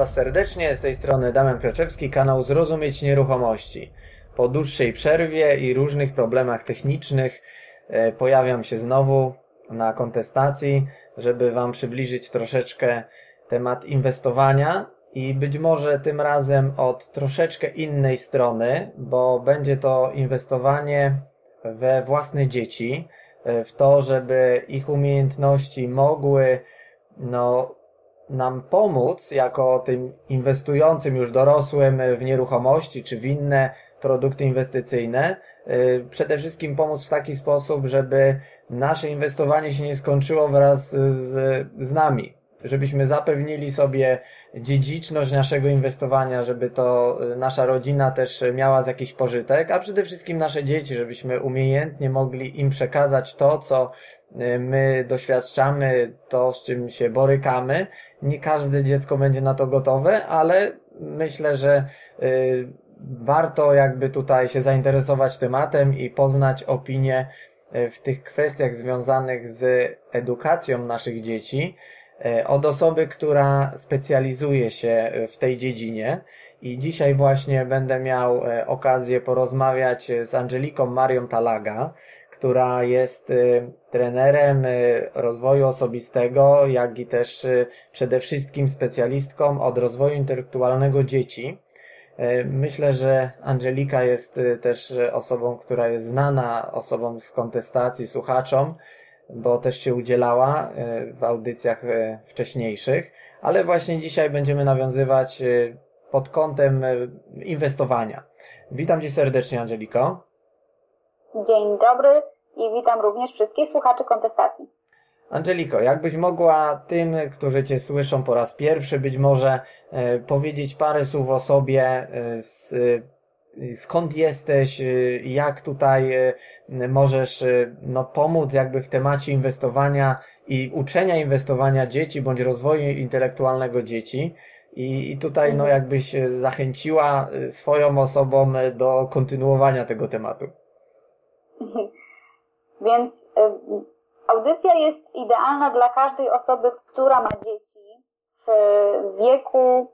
Was serdecznie, z tej strony Damian Kraczewski, kanał Zrozumieć Nieruchomości. Po dłuższej przerwie i różnych problemach technicznych e, pojawiam się znowu na kontestacji, żeby Wam przybliżyć troszeczkę temat inwestowania i być może tym razem od troszeczkę innej strony, bo będzie to inwestowanie we własne dzieci, e, w to, żeby ich umiejętności mogły no, nam pomóc, jako tym inwestującym już dorosłym w nieruchomości czy w inne produkty inwestycyjne, y, przede wszystkim pomóc w taki sposób, żeby nasze inwestowanie się nie skończyło wraz z, z nami. Żebyśmy zapewnili sobie dziedziczność naszego inwestowania, żeby to y, nasza rodzina też miała z jakiś pożytek, a przede wszystkim nasze dzieci, żebyśmy umiejętnie mogli im przekazać to, co y, my doświadczamy, to z czym się borykamy nie każde dziecko będzie na to gotowe, ale myślę, że y, warto jakby tutaj się zainteresować tematem i poznać opinię y, w tych kwestiach związanych z edukacją naszych dzieci y, od osoby, która specjalizuje się w tej dziedzinie. I dzisiaj właśnie będę miał okazję porozmawiać z Angeliką Marią Talaga, która jest y, trenerem y, rozwoju osobistego, jak i też y, przede wszystkim specjalistką od rozwoju intelektualnego dzieci. Myślę, że Angelika jest też osobą, która jest znana osobom z kontestacji, słuchaczom, bo też się udzielała w audycjach wcześniejszych, ale właśnie dzisiaj będziemy nawiązywać pod kątem inwestowania. Witam Cię serdecznie, Angeliko. Dzień dobry i witam również wszystkich słuchaczy kontestacji. Angeliko, jakbyś mogła tym, którzy Cię słyszą po raz pierwszy, być może e, powiedzieć parę słów o sobie, e, z, e, skąd jesteś, jak tutaj możesz no, pomóc jakby w temacie inwestowania i uczenia inwestowania dzieci, bądź rozwoju intelektualnego dzieci. I, I tutaj no, mhm. jakbyś zachęciła swoją osobą do kontynuowania tego tematu. Więc y, audycja jest idealna dla każdej osoby, która ma dzieci w wieku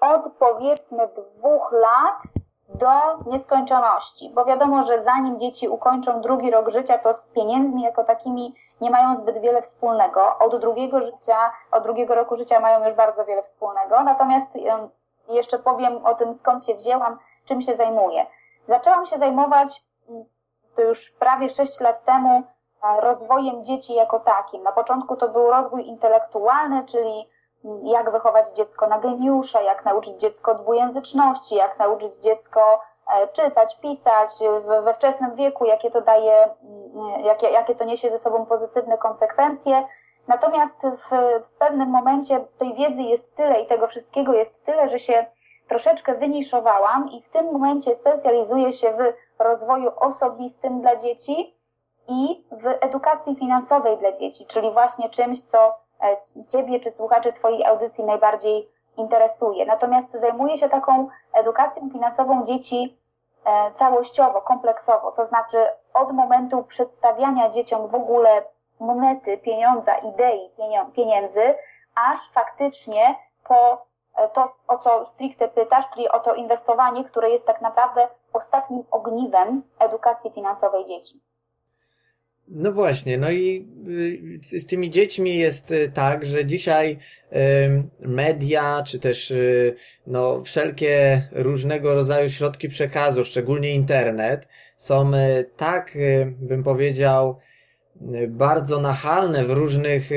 od powiedzmy dwóch lat do nieskończoności, bo wiadomo, że zanim dzieci ukończą drugi rok życia, to z pieniędzmi jako takimi nie mają zbyt wiele wspólnego. Od drugiego życia, od drugiego roku życia mają już bardzo wiele wspólnego. Natomiast jeszcze powiem o tym, skąd się wzięłam, czym się zajmuję. Zaczęłam się zajmować to już prawie 6 lat temu e, rozwojem dzieci jako takim. Na początku to był rozwój intelektualny, czyli mm, jak wychować dziecko na geniusza, jak nauczyć dziecko dwujęzyczności, jak nauczyć dziecko e, czytać, pisać we wczesnym wieku, jakie to daje, mm, jakie, jakie to niesie ze sobą pozytywne konsekwencje. Natomiast w, w pewnym momencie tej wiedzy jest tyle i tego wszystkiego jest tyle, że się troszeczkę wyniszowałam i w tym momencie specjalizuję się w rozwoju osobistym dla dzieci i w edukacji finansowej dla dzieci, czyli właśnie czymś, co e, Ciebie czy słuchaczy Twojej audycji najbardziej interesuje. Natomiast zajmuję się taką edukacją finansową dzieci e, całościowo, kompleksowo, to znaczy od momentu przedstawiania dzieciom w ogóle monety, pieniądza, idei pieniędzy, aż faktycznie po to, o co stricte pytasz, czyli o to inwestowanie, które jest tak naprawdę ostatnim ogniwem edukacji finansowej dzieci. No właśnie, no i y, z tymi dziećmi jest y, tak, że dzisiaj media, czy też y, no, wszelkie różnego rodzaju środki przekazu, szczególnie internet, są tak, bym powiedział, bardzo nachalne w różnych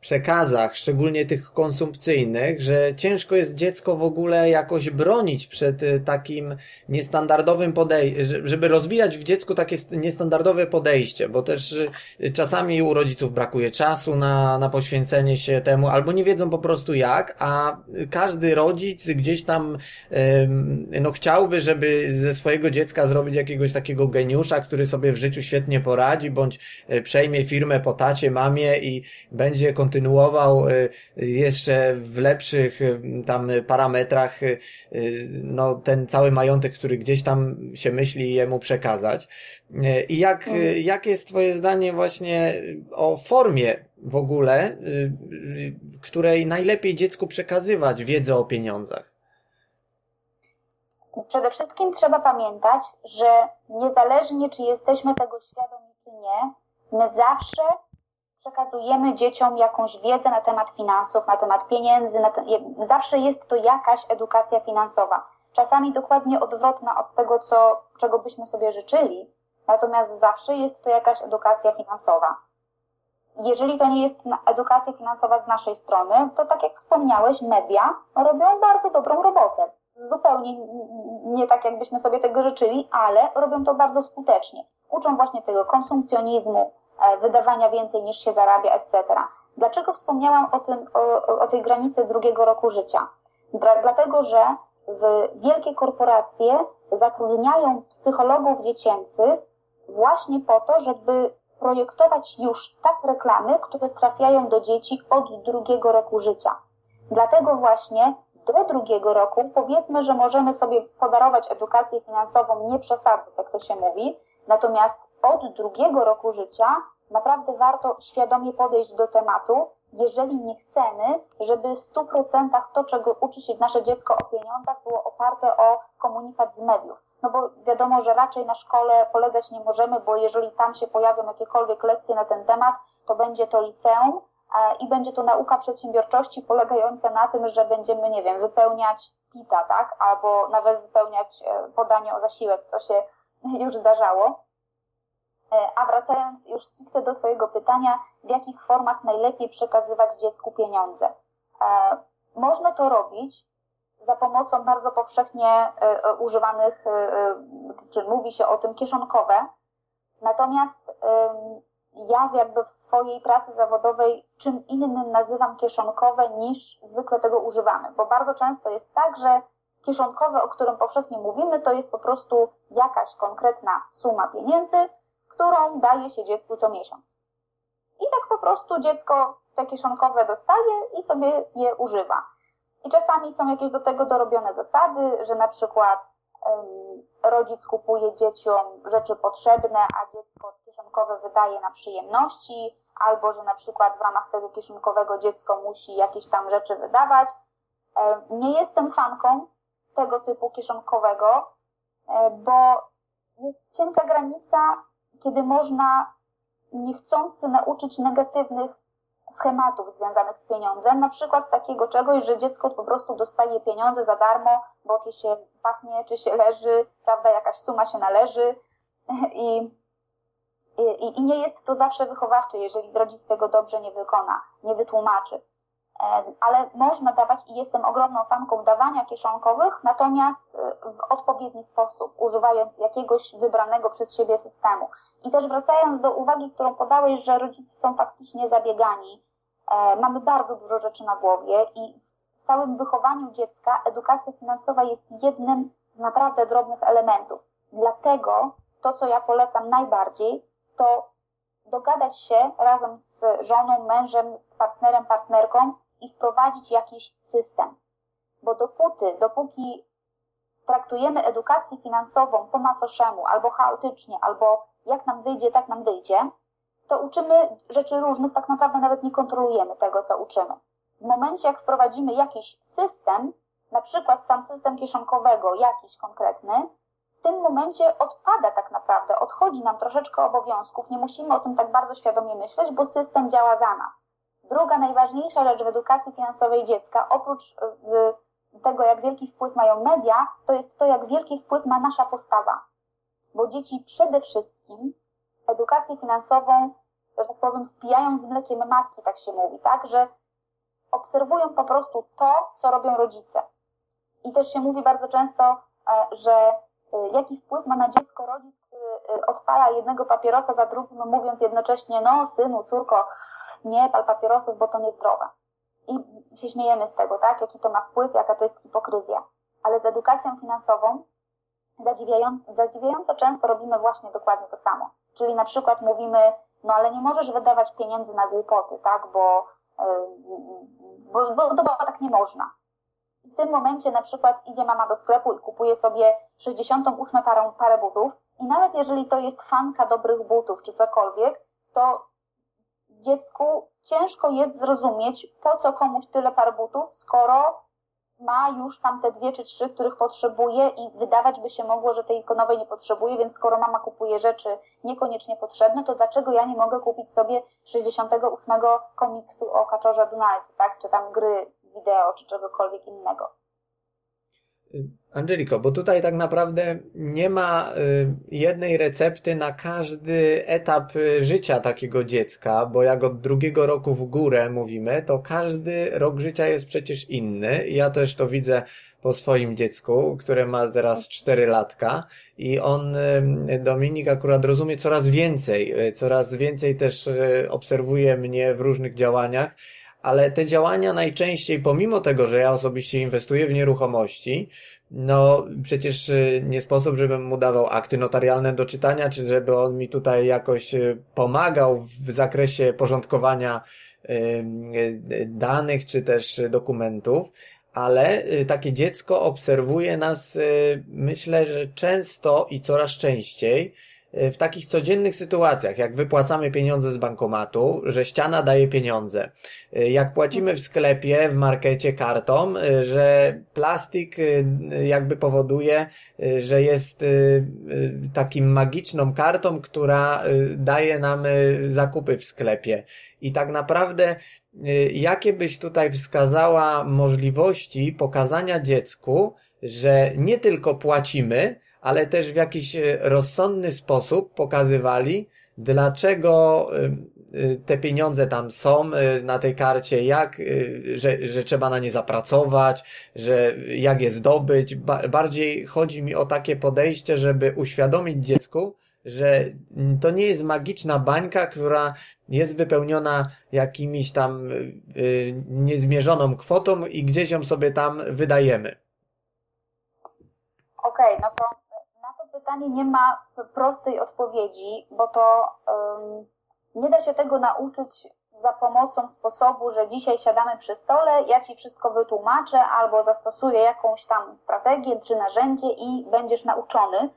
przekazach, szczególnie tych konsumpcyjnych, że ciężko jest dziecko w ogóle jakoś bronić przed y, takim niestandardowym podejściem, żeby rozwijać w dziecku takie niestandardowe podejście, bo też y, czasami u rodziców brakuje czasu na, na poświęcenie się temu, albo nie wiedzą po prostu jak, a każdy rodzic gdzieś tam no chciałby, żeby ze swojego dziecka zrobić jakiegoś takiego geniusza, który sobie w życiu świetnie poradzi, bądź y, przejmie firmę po tacie, mamie i będzie kontynuował kontynuował jeszcze w lepszych tam parametrach no, ten cały majątek, który gdzieś tam się myśli jemu przekazać. I jak, jakie jest Twoje zdanie właśnie o formie w ogóle, której najlepiej dziecku przekazywać wiedzę o pieniądzach? Przede wszystkim trzeba pamiętać, że niezależnie czy jesteśmy tego świadomi, czy nie, my zawsze przekazujemy dzieciom jakąś wiedzę na temat finansów, na temat pieniędzy, na te... zawsze jest to jakaś edukacja finansowa. Czasami dokładnie odwrotna od tego, co, czego byśmy sobie życzyli, natomiast zawsze jest to jakaś edukacja finansowa. Jeżeli to nie jest edukacja finansowa z naszej strony, to tak jak wspomniałeś, media robią bardzo dobrą robotę zupełnie nie tak, jakbyśmy sobie tego życzyli, ale robią to bardzo skutecznie. Uczą właśnie tego konsumpcjonizmu, wydawania więcej niż się zarabia, etc. Dlaczego wspomniałam o, tym, o, o tej granicy drugiego roku życia? Dlatego, że wielkie korporacje zatrudniają psychologów dziecięcych właśnie po to, żeby projektować już tak reklamy, które trafiają do dzieci od drugiego roku życia. Dlatego właśnie do drugiego roku powiedzmy, że możemy sobie podarować edukację finansową, nie przesadzać, jak to się mówi, natomiast od drugiego roku życia naprawdę warto świadomie podejść do tematu, jeżeli nie chcemy, żeby w 100% to, czego uczy się nasze dziecko o pieniądzach, było oparte o komunikat z mediów. No bo wiadomo, że raczej na szkole polegać nie możemy, bo jeżeli tam się pojawią jakiekolwiek lekcje na ten temat, to będzie to liceum, i będzie to nauka przedsiębiorczości polegająca na tym, że będziemy, nie wiem, wypełniać pita, tak? Albo nawet wypełniać e, podanie o zasiłek, co się już zdarzało. E, a wracając już stricte do Twojego pytania, w jakich formach najlepiej przekazywać dziecku pieniądze? E, można to robić za pomocą bardzo powszechnie używanych, czy mówi się o tym, kieszonkowe. Natomiast ja jakby w swojej pracy zawodowej czym innym nazywam kieszonkowe niż zwykle tego używamy, bo bardzo często jest tak, że kieszonkowe, o którym powszechnie mówimy, to jest po prostu jakaś konkretna suma pieniędzy, którą daje się dziecku co miesiąc. I tak po prostu dziecko te kieszonkowe dostaje i sobie je używa. I czasami są jakieś do tego dorobione zasady, że na przykład rodzic kupuje dzieciom rzeczy potrzebne, a dziecko kieszonkowe wydaje na przyjemności, albo że na przykład w ramach tego kieszonkowego dziecko musi jakieś tam rzeczy wydawać. Nie jestem fanką tego typu kieszonkowego, e, bo jest cienka granica, kiedy można niechcący nauczyć negatywnych schematów związanych z pieniądzem, na przykład takiego czegoś, że dziecko po prostu dostaje pieniądze za darmo, bo czy się pachnie, czy się leży, prawda, jakaś suma się należy i, i, i nie jest to zawsze wychowawcze, jeżeli rodzic tego dobrze nie wykona, nie wytłumaczy. Ale można dawać i jestem ogromną fanką dawania kieszonkowych, natomiast e, w odpowiedni sposób, używając jakiegoś wybranego przez siebie systemu. I też wracając do uwagi, którą podałeś, że rodzice są faktycznie zabiegani, e, mamy bardzo dużo rzeczy na głowie i w całym wychowaniu dziecka edukacja finansowa jest jednym z naprawdę drobnych elementów. Dlatego to, co ja polecam najbardziej, to dogadać się razem z żoną, mężem, z partnerem, partnerką, i wprowadzić jakiś system. Bo dopóty, dopóki traktujemy edukację finansową po macoszemu, albo chaotycznie, albo jak nam wyjdzie, tak nam wyjdzie, to uczymy rzeczy różnych, tak naprawdę nawet nie kontrolujemy tego, co uczymy. W momencie, jak wprowadzimy jakiś system, na przykład sam system kieszonkowego, jakiś konkretny, w tym momencie odpada tak naprawdę, odchodzi nam troszeczkę obowiązków, nie musimy o tym tak bardzo świadomie myśleć, bo system działa za nas. Druga najważniejsza rzecz w edukacji finansowej dziecka, oprócz y, tego, jak wielki wpływ mają media, to jest to, jak wielki wpływ ma nasza postawa. Bo dzieci przede wszystkim edukację finansową, że tak powiem, spijają z mlekiem matki, tak się mówi, tak? Że obserwują po prostu to, co robią rodzice. I też się mówi bardzo często, e, że y, jaki wpływ ma na dziecko rodzic, odpala jednego papierosa za drugim, mówiąc jednocześnie, no synu, córko, nie pal papierosów, bo to niezdrowe. I się śmiejemy z tego, tak? Jaki to ma wpływ, jaka to jest hipokryzja. Ale z edukacją finansową zadziwiająco, często robimy właśnie dokładnie to samo. Czyli na przykład mówimy, no ale nie możesz wydawać pieniędzy na głupoty, tak? Bo bo, bo, bo tak nie można. I w tym momencie na przykład idzie mama do sklepu i kupuje sobie 68 parę, parę butów i nawet jeżeli to jest fanka dobrych butów czy cokolwiek, to dziecku ciężko jest zrozumieć, po co komuś tyle par butów, skoro ma już tam te dwie czy trzy, których potrzebuje i wydawać by się mogło, że tej nowej nie potrzebuje, więc skoro mama kupuje rzeczy niekoniecznie potrzebne, to dlaczego ja nie mogę kupić sobie 68 komiksu o kaczorze Donaldzie, tak? Czy tam gry wideo, czy czegokolwiek innego. Angeliko, bo tutaj tak naprawdę nie ma y, jednej recepty na każdy etap y, życia takiego dziecka, bo jak od drugiego roku w górę mówimy, to każdy rok życia jest przecież inny. Ja też to widzę po swoim dziecku, które ma teraz 4 latka i on, y, Dominik akurat rozumie coraz więcej, coraz więcej też obserwuje mnie w różnych działaniach ale te działania najczęściej, pomimo tego, że ja osobiście inwestuję w nieruchomości, no przecież y, nie sposób, żebym mu dawał akty notarialne do czytania, czy żeby on mi tutaj jakoś y, pomagał w zakresie porządkowania y, danych, czy też dokumentów, ale takie dziecko obserwuje nas, myślę, że często i coraz częściej, w takich codziennych sytuacjach, jak wypłacamy pieniądze z bankomatu, że ściana daje pieniądze, jak płacimy w sklepie, w markecie kartą, że plastik jakby powoduje, że jest takim magiczną kartą, która daje nam zakupy w sklepie. I tak naprawdę, jakie byś tutaj wskazała możliwości pokazania dziecku, że nie tylko płacimy, ale też w jakiś e, rozsądny sposób pokazywali, dlaczego e, e, te pieniądze tam są na tej karcie, jak, że, że trzeba na nie zapracować, że jak je zdobyć. bardziej chodzi mi o takie podejście, żeby uświadomić dziecku, że to nie jest magiczna bańka, która jest wypełniona jakimiś tam niezmierzoną kwotą i gdzieś ją sobie tam wydajemy. Okej, okay, no to pytanie nie ma prostej odpowiedzi, bo to um, nie da się tego nauczyć za pomocą sposobu, że dzisiaj siadamy przy stole, ja ci wszystko wytłumaczę albo zastosuję jakąś tam strategię czy narzędzie i będziesz nauczony.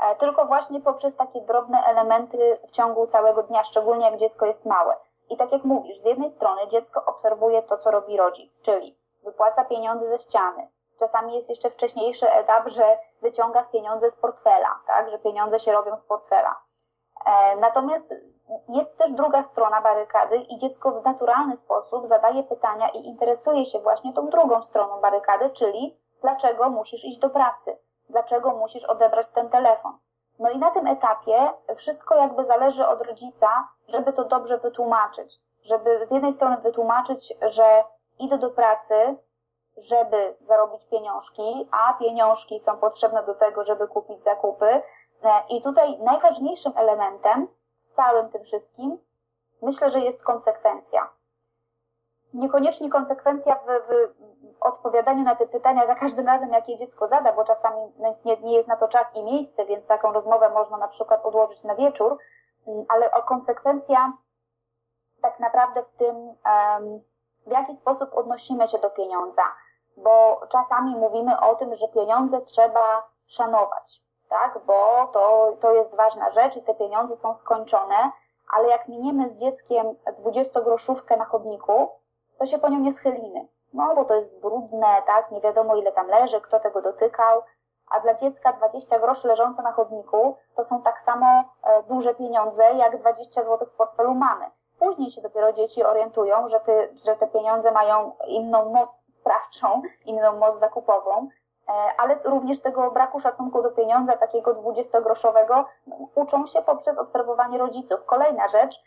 E, tylko właśnie poprzez takie drobne elementy w ciągu całego dnia, szczególnie jak dziecko jest małe. I tak jak mówisz, z jednej strony dziecko obserwuje to, co robi rodzic, czyli wypłaca pieniądze ze ściany, Czasami jest jeszcze wcześniejszy etap, że wyciąga pieniądze z portfela, tak, że pieniądze się robią z portfela. E, natomiast jest też druga strona barykady i dziecko w naturalny sposób zadaje pytania i interesuje się właśnie tą drugą stroną barykady, czyli dlaczego musisz iść do pracy, dlaczego musisz odebrać ten telefon. No i na tym etapie wszystko jakby zależy od rodzica, żeby to dobrze wytłumaczyć, żeby z jednej strony wytłumaczyć, że idę do pracy, żeby zarobić pieniążki, a pieniążki są potrzebne do tego, żeby kupić zakupy. E, I tutaj najważniejszym elementem w całym tym wszystkim myślę, że jest konsekwencja. Niekoniecznie konsekwencja w, w odpowiadaniu na te pytania za każdym razem, jakie dziecko zada, bo czasami no, nie, nie jest na to czas i miejsce, więc taką rozmowę można na przykład odłożyć na wieczór, mm, ale konsekwencja tak naprawdę w tym, um, w jaki sposób odnosimy się do pieniądza bo czasami mówimy o tym, że pieniądze trzeba szanować, tak? Bo to, to jest ważna rzecz i te pieniądze są skończone, ale jak miniemy z dzieckiem 20-groszówkę na chodniku, to się po nią nie schylimy. No, bo to jest brudne, tak? Nie wiadomo ile tam leży, kto tego dotykał. A dla dziecka 20 groszy leżące na chodniku to są tak samo e, duże pieniądze, jak 20 zł w portfelu mamy. Później się dopiero dzieci orientują, że, ty, że te pieniądze mają inną moc sprawczą, inną moc zakupową, e, ale również tego braku szacunku do pieniądza, takiego dwudziestogroszowego, uczą się poprzez obserwowanie rodziców. Kolejna rzecz,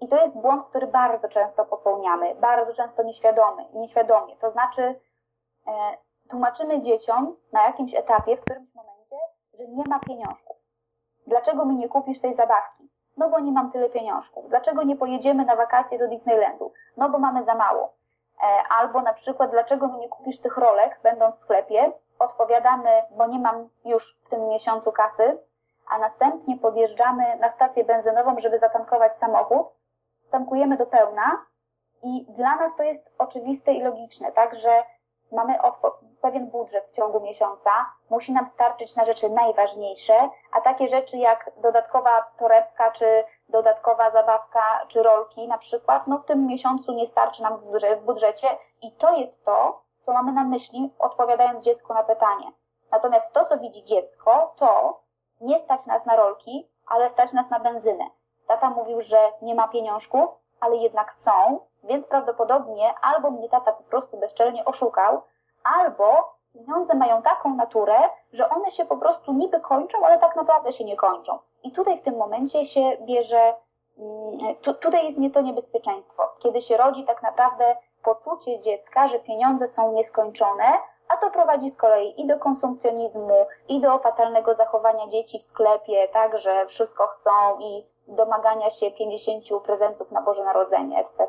i to jest błąd, który bardzo często popełniamy, bardzo często nieświadomy, nieświadomie. To znaczy, e, tłumaczymy dzieciom na jakimś etapie, w którymś momencie, że nie ma pieniążków. Dlaczego mi nie kupisz tej zabawki? No bo nie mam tyle pieniążków. Dlaczego nie pojedziemy na wakacje do Disneylandu? No bo mamy za mało. E, albo na przykład, dlaczego mi nie kupisz tych rolek, będąc w sklepie? Odpowiadamy, bo nie mam już w tym miesiącu kasy, a następnie podjeżdżamy na stację benzynową, żeby zatankować samochód, tankujemy do pełna I dla nas to jest oczywiste i logiczne, tak, że mamy pewien budżet w ciągu miesiąca, musi nam starczyć na rzeczy najważniejsze, a takie rzeczy jak dodatkowa torebka, czy dodatkowa zabawka, czy rolki na przykład, no w tym miesiącu nie starczy nam w budżecie i to jest to, co mamy na myśli, odpowiadając dziecku na pytanie. Natomiast to, co widzi dziecko, to nie stać nas na rolki, ale stać nas na benzynę. Tata mówił, że nie ma pieniążków, ale jednak są, więc prawdopodobnie albo mnie tata po prostu bezczelnie oszukał, albo pieniądze mają taką naturę, że one się po prostu niby kończą, ale tak naprawdę się nie kończą. I tutaj w tym momencie się bierze, mm, tu, tutaj jest nie to niebezpieczeństwo, kiedy się rodzi tak naprawdę poczucie dziecka, że pieniądze są nieskończone, a to prowadzi z kolei i do konsumpcjonizmu, i do fatalnego zachowania dzieci w sklepie, tak, że wszystko chcą i domagania się 50 prezentów na Boże Narodzenie, etc.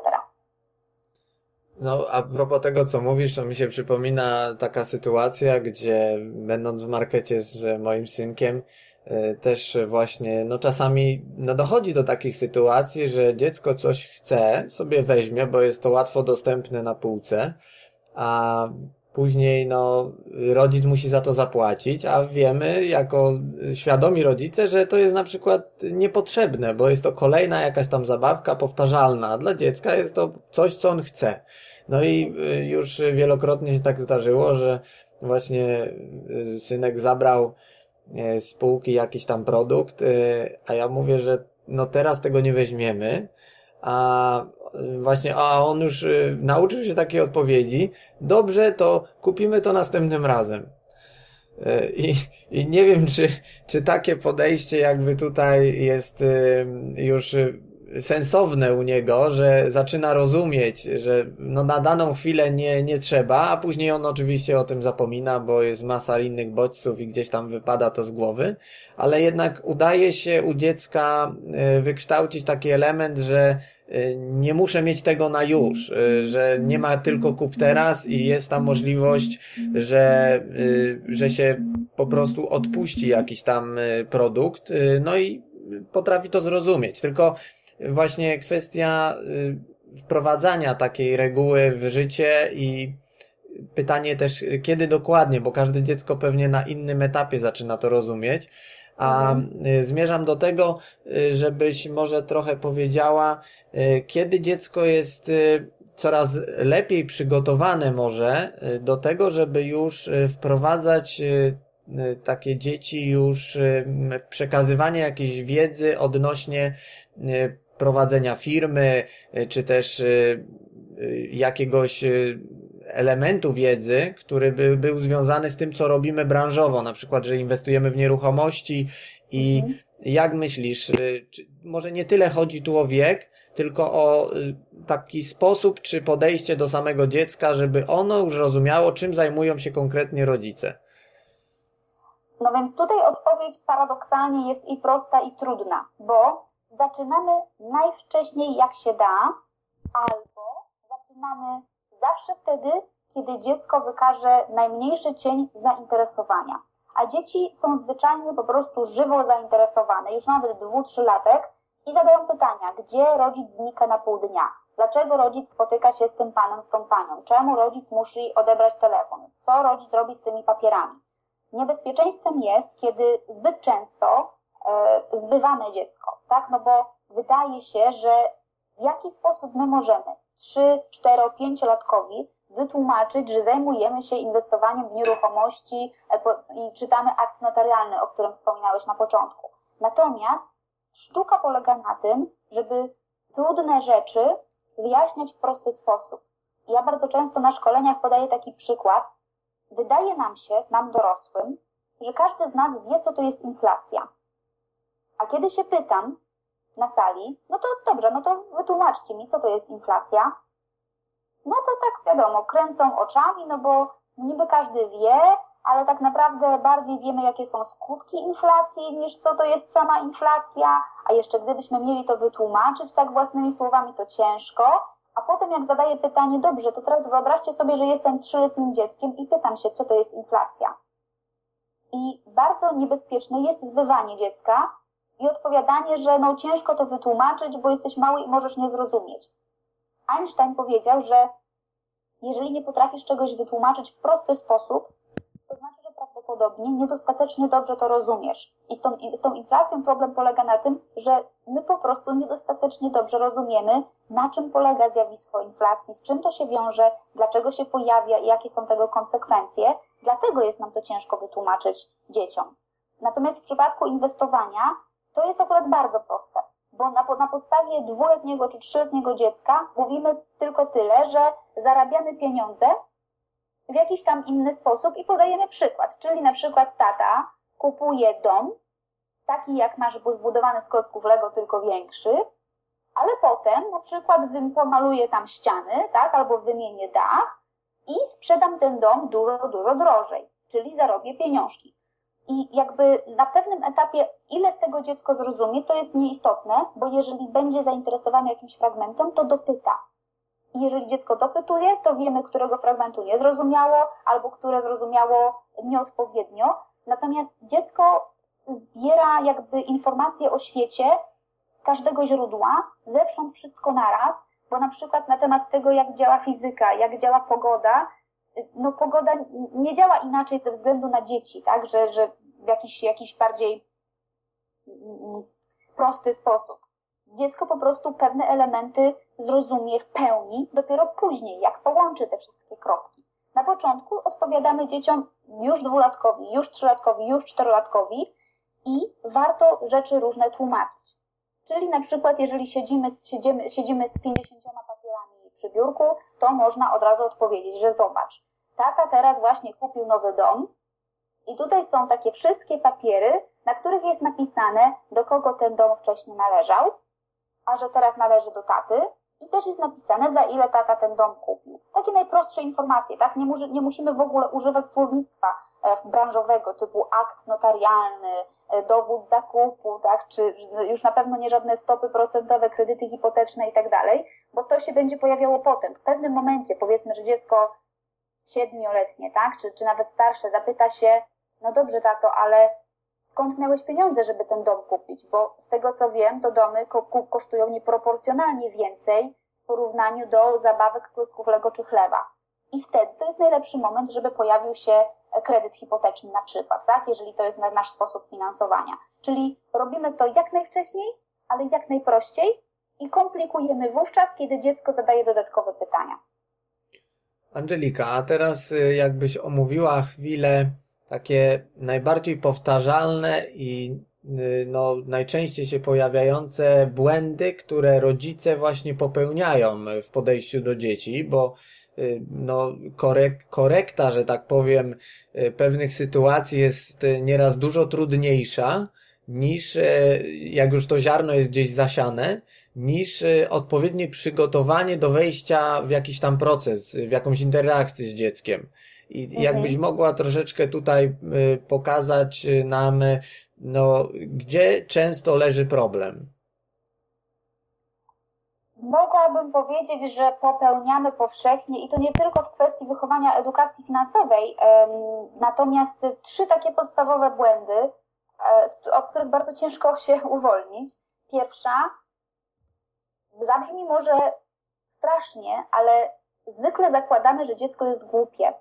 No, a propos tego, co mówisz, to mi się przypomina taka sytuacja, gdzie będąc w markecie z moim synkiem, e, też właśnie, no czasami, no dochodzi do takich sytuacji, że dziecko coś chce, sobie weźmie, bo jest to łatwo dostępne na półce, a później no rodzic musi za to zapłacić, a wiemy jako świadomi rodzice, że to jest na przykład niepotrzebne, bo jest to kolejna jakaś tam zabawka powtarzalna. Dla dziecka jest to coś, co on chce. No i y, już wielokrotnie się tak zdarzyło, że właśnie y, synek zabrał y, z półki jakiś tam produkt, a ja mówię, że no teraz tego nie weźmiemy, a właśnie, a on już y, nauczył się takiej odpowiedzi, dobrze, to kupimy to następnym razem. Y, I, I nie wiem, czy, czy takie podejście jakby tutaj jest y, już sensowne u niego, że zaczyna rozumieć, że no na daną chwilę nie, nie trzeba, a później on oczywiście o tym zapomina, bo jest masa innych bodźców i gdzieś tam wypada to z głowy, ale jednak udaje się u dziecka wykształcić taki element, że Y, nie muszę mieć tego na już, y, że nie ma tylko kup teraz i jest tam możliwość, że, y, że się po prostu odpuści jakiś tam produkt, no i potrafi to zrozumieć. Tylko właśnie kwestia wprowadzania takiej reguły w życie i pytanie też, kiedy dokładnie, bo każde dziecko pewnie na innym etapie zaczyna to rozumieć. A mhm. zmierzam do tego, żebyś może trochę powiedziała, E, kiedy dziecko jest coraz lepiej przygotowane może do tego, żeby już wprowadzać takie dzieci już w przekazywanie jakiejś wiedzy odnośnie prowadzenia firmy, czy też jakiegoś elementu wiedzy, który by był związany z tym, co robimy branżowo, na przykład, że inwestujemy w nieruchomości i mhm. jak myślisz, czy może nie tyle chodzi tu o wiek, tylko o y, taki sposób czy podejście do samego dziecka, żeby ono już rozumiało, czym zajmują się konkretnie rodzice. No więc tutaj odpowiedź paradoksalnie jest i prosta, i trudna, bo zaczynamy najwcześniej jak się da, albo zaczynamy zawsze wtedy, kiedy dziecko wykaże najmniejszy cień zainteresowania. A dzieci są zwyczajnie po prostu żywo zainteresowane, już nawet dwu, trzylatek, i zadają pytania, gdzie rodzic znika na pół dnia, dlaczego rodzic spotyka się z tym panem, z tą panią, czemu rodzic musi odebrać telefon, co rodzic robi z tymi papierami. Niebezpieczeństwem jest, kiedy zbyt często e, zbywamy dziecko, tak? No bo wydaje się, że w jaki sposób my możemy 3, 4, 5-latkowi wytłumaczyć, że zajmujemy się inwestowaniem w nieruchomości e, i czytamy akt notarialny, o którym wspominałeś na początku. Natomiast Sztuka polega na tym, żeby trudne rzeczy wyjaśniać w prosty sposób. Ja bardzo często na szkoleniach podaję taki przykład. Wydaje nam się, nam dorosłym, że każdy z nas wie, co to jest inflacja. A kiedy się pytam na sali, no to dobrze, no to wytłumaczcie mi, co to jest inflacja. No to tak wiadomo, kręcą oczami, no bo niby każdy wie, ale tak naprawdę bardziej wiemy, jakie są skutki inflacji, niż co to jest sama inflacja, a jeszcze gdybyśmy mieli to wytłumaczyć tak własnymi słowami, to ciężko. A potem jak zadaję pytanie, dobrze, to teraz wyobraźcie sobie, że jestem trzyletnim dzieckiem i pytam się, co to jest inflacja. I bardzo niebezpieczne jest zbywanie dziecka i odpowiadanie, że no ciężko to wytłumaczyć, bo jesteś mały i możesz nie zrozumieć. Einstein powiedział, że jeżeli nie potrafisz czegoś wytłumaczyć w prosty sposób, to znaczy, że prawdopodobnie niedostatecznie dobrze to rozumiesz. I z tą, z tą inflacją problem polega na tym, że my po prostu niedostatecznie dobrze rozumiemy, na czym polega zjawisko inflacji, z czym to się wiąże, dlaczego się pojawia i jakie są tego konsekwencje. Dlatego jest nam to ciężko wytłumaczyć dzieciom. Natomiast w przypadku inwestowania to jest akurat bardzo proste, bo na, na podstawie dwuletniego czy trzyletniego dziecka mówimy tylko tyle, że zarabiamy pieniądze w jakiś tam inny sposób i podajemy przykład. Czyli na przykład tata kupuje dom, taki jak masz zbudowany z klocków Lego, tylko większy, ale potem na przykład pomaluje tam ściany, tak, albo wymienię dach i sprzedam ten dom dużo, dużo drożej, czyli zarobię pieniążki. I jakby na pewnym etapie, ile z tego dziecko zrozumie, to jest nieistotne, bo jeżeli będzie zainteresowane jakimś fragmentem, to dopyta. I jeżeli dziecko dopytuje, to wiemy, którego fragmentu nie zrozumiało, albo które zrozumiało nieodpowiednio. Natomiast dziecko zbiera jakby informacje o świecie z każdego źródła, zewsząd wszystko naraz, bo na przykład na temat tego, jak działa fizyka, jak działa pogoda, no pogoda nie działa inaczej ze względu na dzieci, tak, że, że w jakiś, jakiś bardziej mm, prosty sposób. Dziecko po prostu pewne elementy zrozumie w pełni dopiero później, jak połączy te wszystkie kropki. Na początku odpowiadamy dzieciom już dwulatkowi, już trzylatkowi, już czterolatkowi i warto rzeczy różne tłumaczyć. Czyli na przykład, jeżeli siedzimy, siedzimy, siedzimy z 50 papierami przy biurku, to można od razu odpowiedzieć, że zobacz, tata teraz właśnie kupił nowy dom i tutaj są takie wszystkie papiery, na których jest napisane, do kogo ten dom wcześniej należał, a że teraz należy do taty, i też jest napisane, za ile tata ten dom kupił. Takie najprostsze informacje, tak? Nie, mu, nie musimy w ogóle używać słownictwa branżowego typu akt notarialny, e, dowód zakupu, tak? Czy już na pewno nie żadne stopy procentowe, kredyty hipoteczne i tak dalej, bo to się będzie pojawiało potem. W pewnym momencie, powiedzmy, że dziecko siedmioletnie, tak? Czy, czy nawet starsze zapyta się, no dobrze tato, ale skąd miałeś pieniądze, żeby ten dom kupić, bo z tego co wiem, to domy kosztują nieproporcjonalnie więcej w porównaniu do zabawek, klocków Lego czy chleba. I wtedy to jest najlepszy moment, żeby pojawił się kredyt hipoteczny na przykład, tak? jeżeli to jest nasz sposób finansowania. Czyli robimy to jak najwcześniej, ale jak najprościej i komplikujemy wówczas, kiedy dziecko zadaje dodatkowe pytania. Angelika, a teraz y, jakbyś omówiła chwilę takie najbardziej powtarzalne i no, najczęściej się pojawiające błędy, które rodzice właśnie popełniają w podejściu do dzieci, bo y, no, korek, korekta, że tak powiem, y, pewnych sytuacji jest nieraz dużo trudniejsza niż, jak już to ziarno jest gdzieś zasiane, niż odpowiednie przygotowanie do wejścia w jakiś tam proces, w jakąś interakcję z dzieckiem. I mhm. jakbyś mogła troszeczkę tutaj y, pokazać y, nam, y, no, gdzie często leży problem? Mogłabym powiedzieć, że popełniamy powszechnie i to nie tylko w kwestii wychowania edukacji finansowej, natomiast trzy takie podstawowe błędy, e, od których bardzo ciężko się uwolnić. Pierwsza, zabrzmi może strasznie, ale zwykle zakładamy, że dziecko jest głupie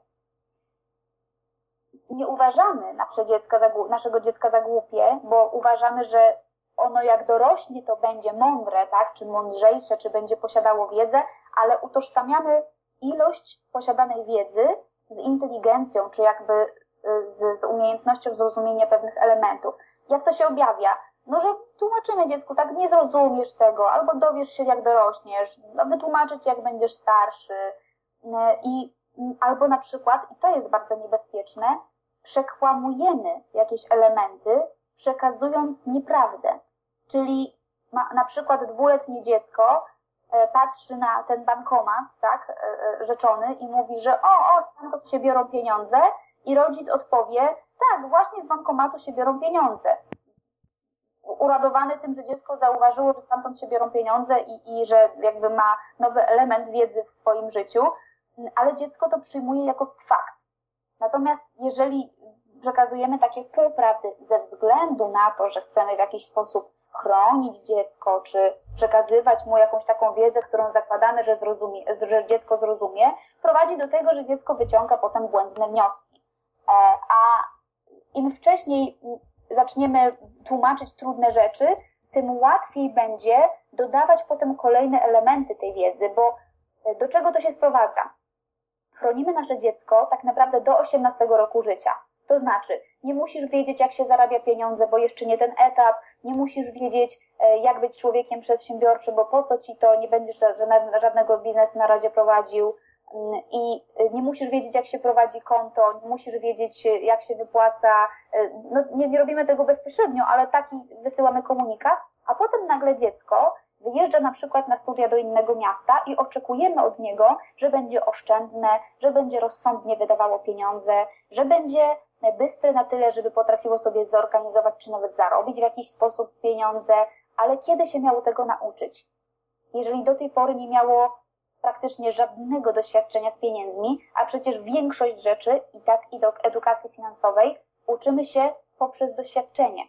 nie uważamy nasze dziecka za, naszego dziecka za głupie, bo uważamy, że ono jak dorośnie, to będzie mądre, tak? Czy mądrzejsze, czy będzie posiadało wiedzę, ale utożsamiamy ilość posiadanej wiedzy z inteligencją, czy jakby y, z, z umiejętnością zrozumienia pewnych elementów. Jak to się objawia? No, że tłumaczymy dziecku, tak, nie zrozumiesz tego, albo dowiesz się, jak dorośniesz, no, wytłumaczyć, jak będziesz starszy. Y, I albo na przykład, i to jest bardzo niebezpieczne, przekłamujemy jakieś elementy, przekazując nieprawdę. Czyli ma, na przykład dwuletnie dziecko e, patrzy na ten bankomat, tak, e, e, rzeczony i mówi, że o, o, stamtąd się biorą pieniądze i rodzic odpowie, tak, właśnie z bankomatu się biorą pieniądze. Uradowany tym, że dziecko zauważyło, że stamtąd się biorą pieniądze i, i że jakby ma nowy element wiedzy w swoim życiu, ale dziecko to przyjmuje jako fakt. Natomiast jeżeli przekazujemy takie półprawdy ze względu na to, że chcemy w jakiś sposób chronić dziecko, czy przekazywać mu jakąś taką wiedzę, którą zakładamy, że, zrozumie, że dziecko zrozumie, prowadzi do tego, że dziecko wyciąga potem błędne wnioski. E, a im wcześniej zaczniemy tłumaczyć trudne rzeczy, tym łatwiej będzie dodawać potem kolejne elementy tej wiedzy, bo do czego to się sprowadza? Chronimy nasze dziecko tak naprawdę do 18 roku życia. To znaczy, nie musisz wiedzieć, jak się zarabia pieniądze, bo jeszcze nie ten etap, nie musisz wiedzieć, e, jak być człowiekiem przedsiębiorczym, bo po co ci to, nie będziesz żadnego biznesu na razie prowadził mm, i e, nie musisz wiedzieć, jak się prowadzi konto, nie musisz wiedzieć, jak się wypłaca. No, nie, nie robimy tego bezpośrednio, ale taki wysyłamy komunikat, a potem nagle dziecko wyjeżdża na przykład na studia do innego miasta i oczekujemy od niego, że będzie oszczędne, że będzie rozsądnie wydawało pieniądze, że będzie bystre na tyle, żeby potrafiło sobie zorganizować czy nawet zarobić w jakiś sposób pieniądze, ale kiedy się miało tego nauczyć? Jeżeli do tej pory nie miało praktycznie żadnego doświadczenia z pieniędzmi, a przecież większość rzeczy, i tak i do edukacji finansowej, uczymy się poprzez doświadczenie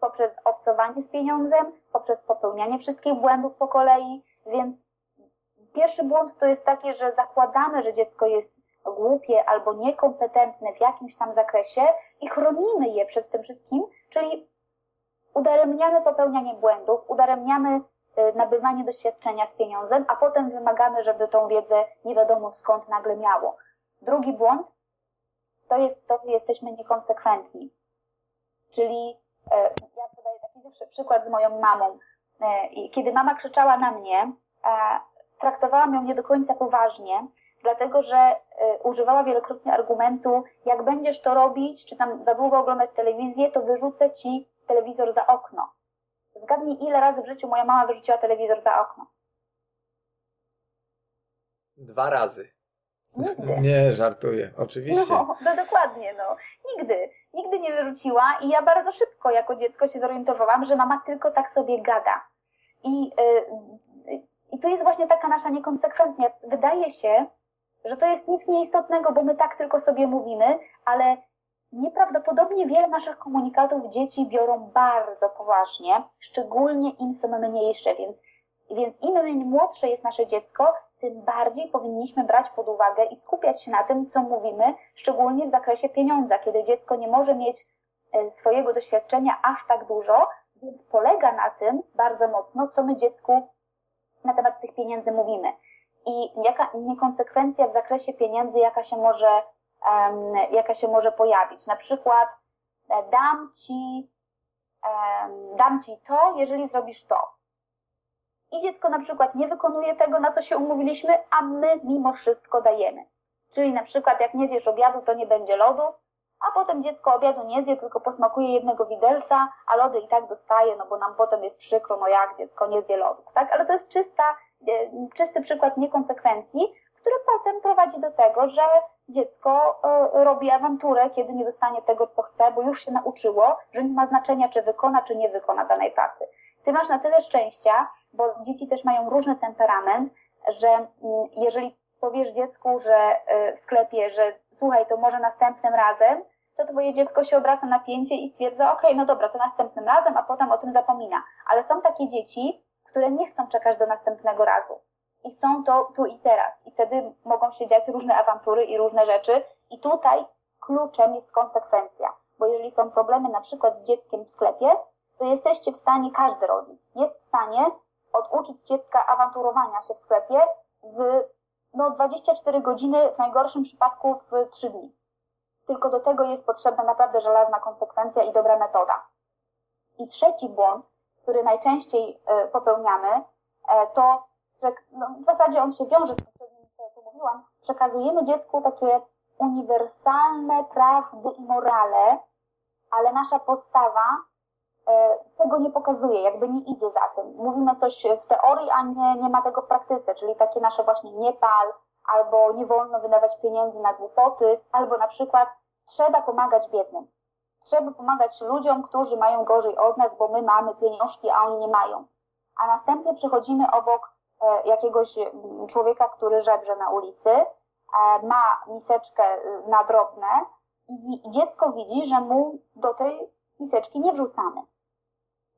poprzez obcowanie z pieniądzem, poprzez popełnianie wszystkich błędów po kolei, więc pierwszy błąd to jest takie, że zakładamy, że dziecko jest głupie albo niekompetentne w jakimś tam zakresie i chronimy je przed tym wszystkim, czyli udaremniamy popełnianie błędów, udaremniamy y, nabywanie doświadczenia z pieniądzem, a potem wymagamy, żeby tą wiedzę nie wiadomo skąd nagle miało. Drugi błąd to jest to, że jesteśmy niekonsekwentni. Czyli ja podaję taki zawsze przykład z moją mamą. E, kiedy mama krzyczała na mnie, e, traktowałam ją nie do końca poważnie, dlatego że używała wielokrotnie argumentu, jak będziesz to robić, czy tam za długo oglądać telewizję, to wyrzucę ci telewizor za okno. Zgadnij, ile razy w życiu moja mama wyrzuciła telewizor za okno. Dwa razy. Nigdy. Nie, żartuję, oczywiście. No, no dokładnie, no. Nigdy. Nigdy nie wyrzuciła i ja bardzo szybko jako dziecko się zorientowałam, że mama tylko tak sobie gada. I, yy, i to jest właśnie taka nasza niekonsekwencja. Wydaje się, że to jest nic nieistotnego, bo my tak tylko sobie mówimy, ale nieprawdopodobnie wiele naszych komunikatów dzieci biorą bardzo poważnie, szczególnie im są mniejsze, więc, więc im młodsze jest nasze dziecko, tym bardziej powinniśmy brać pod uwagę i skupiać się na tym, co mówimy, szczególnie w zakresie pieniądza, kiedy dziecko nie może mieć e, swojego doświadczenia aż tak dużo, więc polega na tym bardzo mocno, co my dziecku na temat tych pieniędzy mówimy. I jaka niekonsekwencja w zakresie pieniędzy, jaka się może, um, jaka się może pojawić. Na przykład e, dam ci, um, dam ci to, jeżeli zrobisz to i dziecko na przykład nie wykonuje tego, na co się umówiliśmy, a my mimo wszystko dajemy. Czyli na przykład jak nie zjesz obiadu, to nie będzie lodu, a potem dziecko obiadu nie zje, tylko posmakuje jednego widelca, a lody i tak dostaje, no bo nam potem jest przykro, no jak dziecko nie zje lodów, tak? Ale to jest czysta, e, czysty przykład niekonsekwencji, który potem prowadzi do tego, że dziecko e, robi awanturę, kiedy nie dostanie tego, co chce, bo już się nauczyło, że nie ma znaczenia, czy wykona, czy nie wykona danej pracy. Ty masz na tyle szczęścia, bo dzieci też mają różny temperament, że mm, jeżeli powiesz dziecku, że y, w sklepie, że słuchaj, to może następnym razem, to twoje dziecko się obraca na pięcie i stwierdza, okej, okay, no dobra, to następnym razem, a potem o tym zapomina. Ale są takie dzieci, które nie chcą czekać do następnego razu. I chcą to tu i teraz. I wtedy mogą się dziać różne awantury i różne rzeczy. I tutaj kluczem jest konsekwencja. Bo jeżeli są problemy na przykład z dzieckiem w sklepie, to jesteście w stanie, każdy rodzic jest w stanie oduczyć dziecka awanturowania się w sklepie w no, 24 godziny, w najgorszym przypadku w 3 dni. Tylko do tego jest potrzebna naprawdę żelazna konsekwencja i dobra metoda. I trzeci błąd, który najczęściej e, popełniamy, e, to, że no, w zasadzie on się wiąże z tym, co mówiłam, przekazujemy dziecku takie uniwersalne prawdy i morale, ale nasza postawa tego nie pokazuje, jakby nie idzie za tym. Mówimy coś w teorii, a nie, nie ma tego w praktyce, czyli takie nasze właśnie nie pal, albo nie wolno wydawać pieniędzy na głupoty, albo na przykład trzeba pomagać biednym. Trzeba pomagać ludziom, którzy mają gorzej od nas, bo my mamy pieniążki, a oni nie mają. A następnie przechodzimy obok e, jakiegoś człowieka, który żebrze na ulicy, e, ma miseczkę na drobne i dziecko widzi, że mu do tej miseczki nie wrzucamy.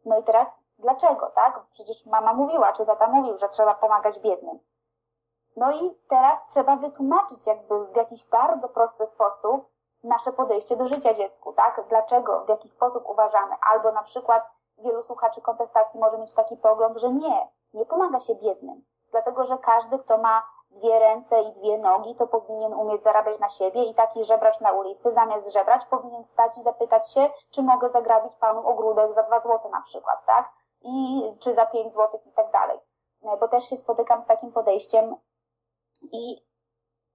No i teraz Dlaczego, tak? Przecież mama mówiła, czy tata mówił, że trzeba pomagać biednym. No i teraz trzeba wytłumaczyć jakby w jakiś bardzo prosty sposób nasze podejście do życia dziecku, tak? Dlaczego, w jaki sposób uważamy. Albo na przykład wielu słuchaczy kontestacji może mieć taki pogląd, że nie, nie pomaga się biednym. Dlatego, że każdy, kto ma dwie ręce i dwie nogi, to powinien umieć zarabiać na siebie i taki żebracz na ulicy zamiast żebrać powinien stać i zapytać się, czy mogę zagrabić panu ogródek za dwa złote na przykład, tak? I, czy za pięć złotych i tak dalej. Bo też się spotykam z takim podejściem i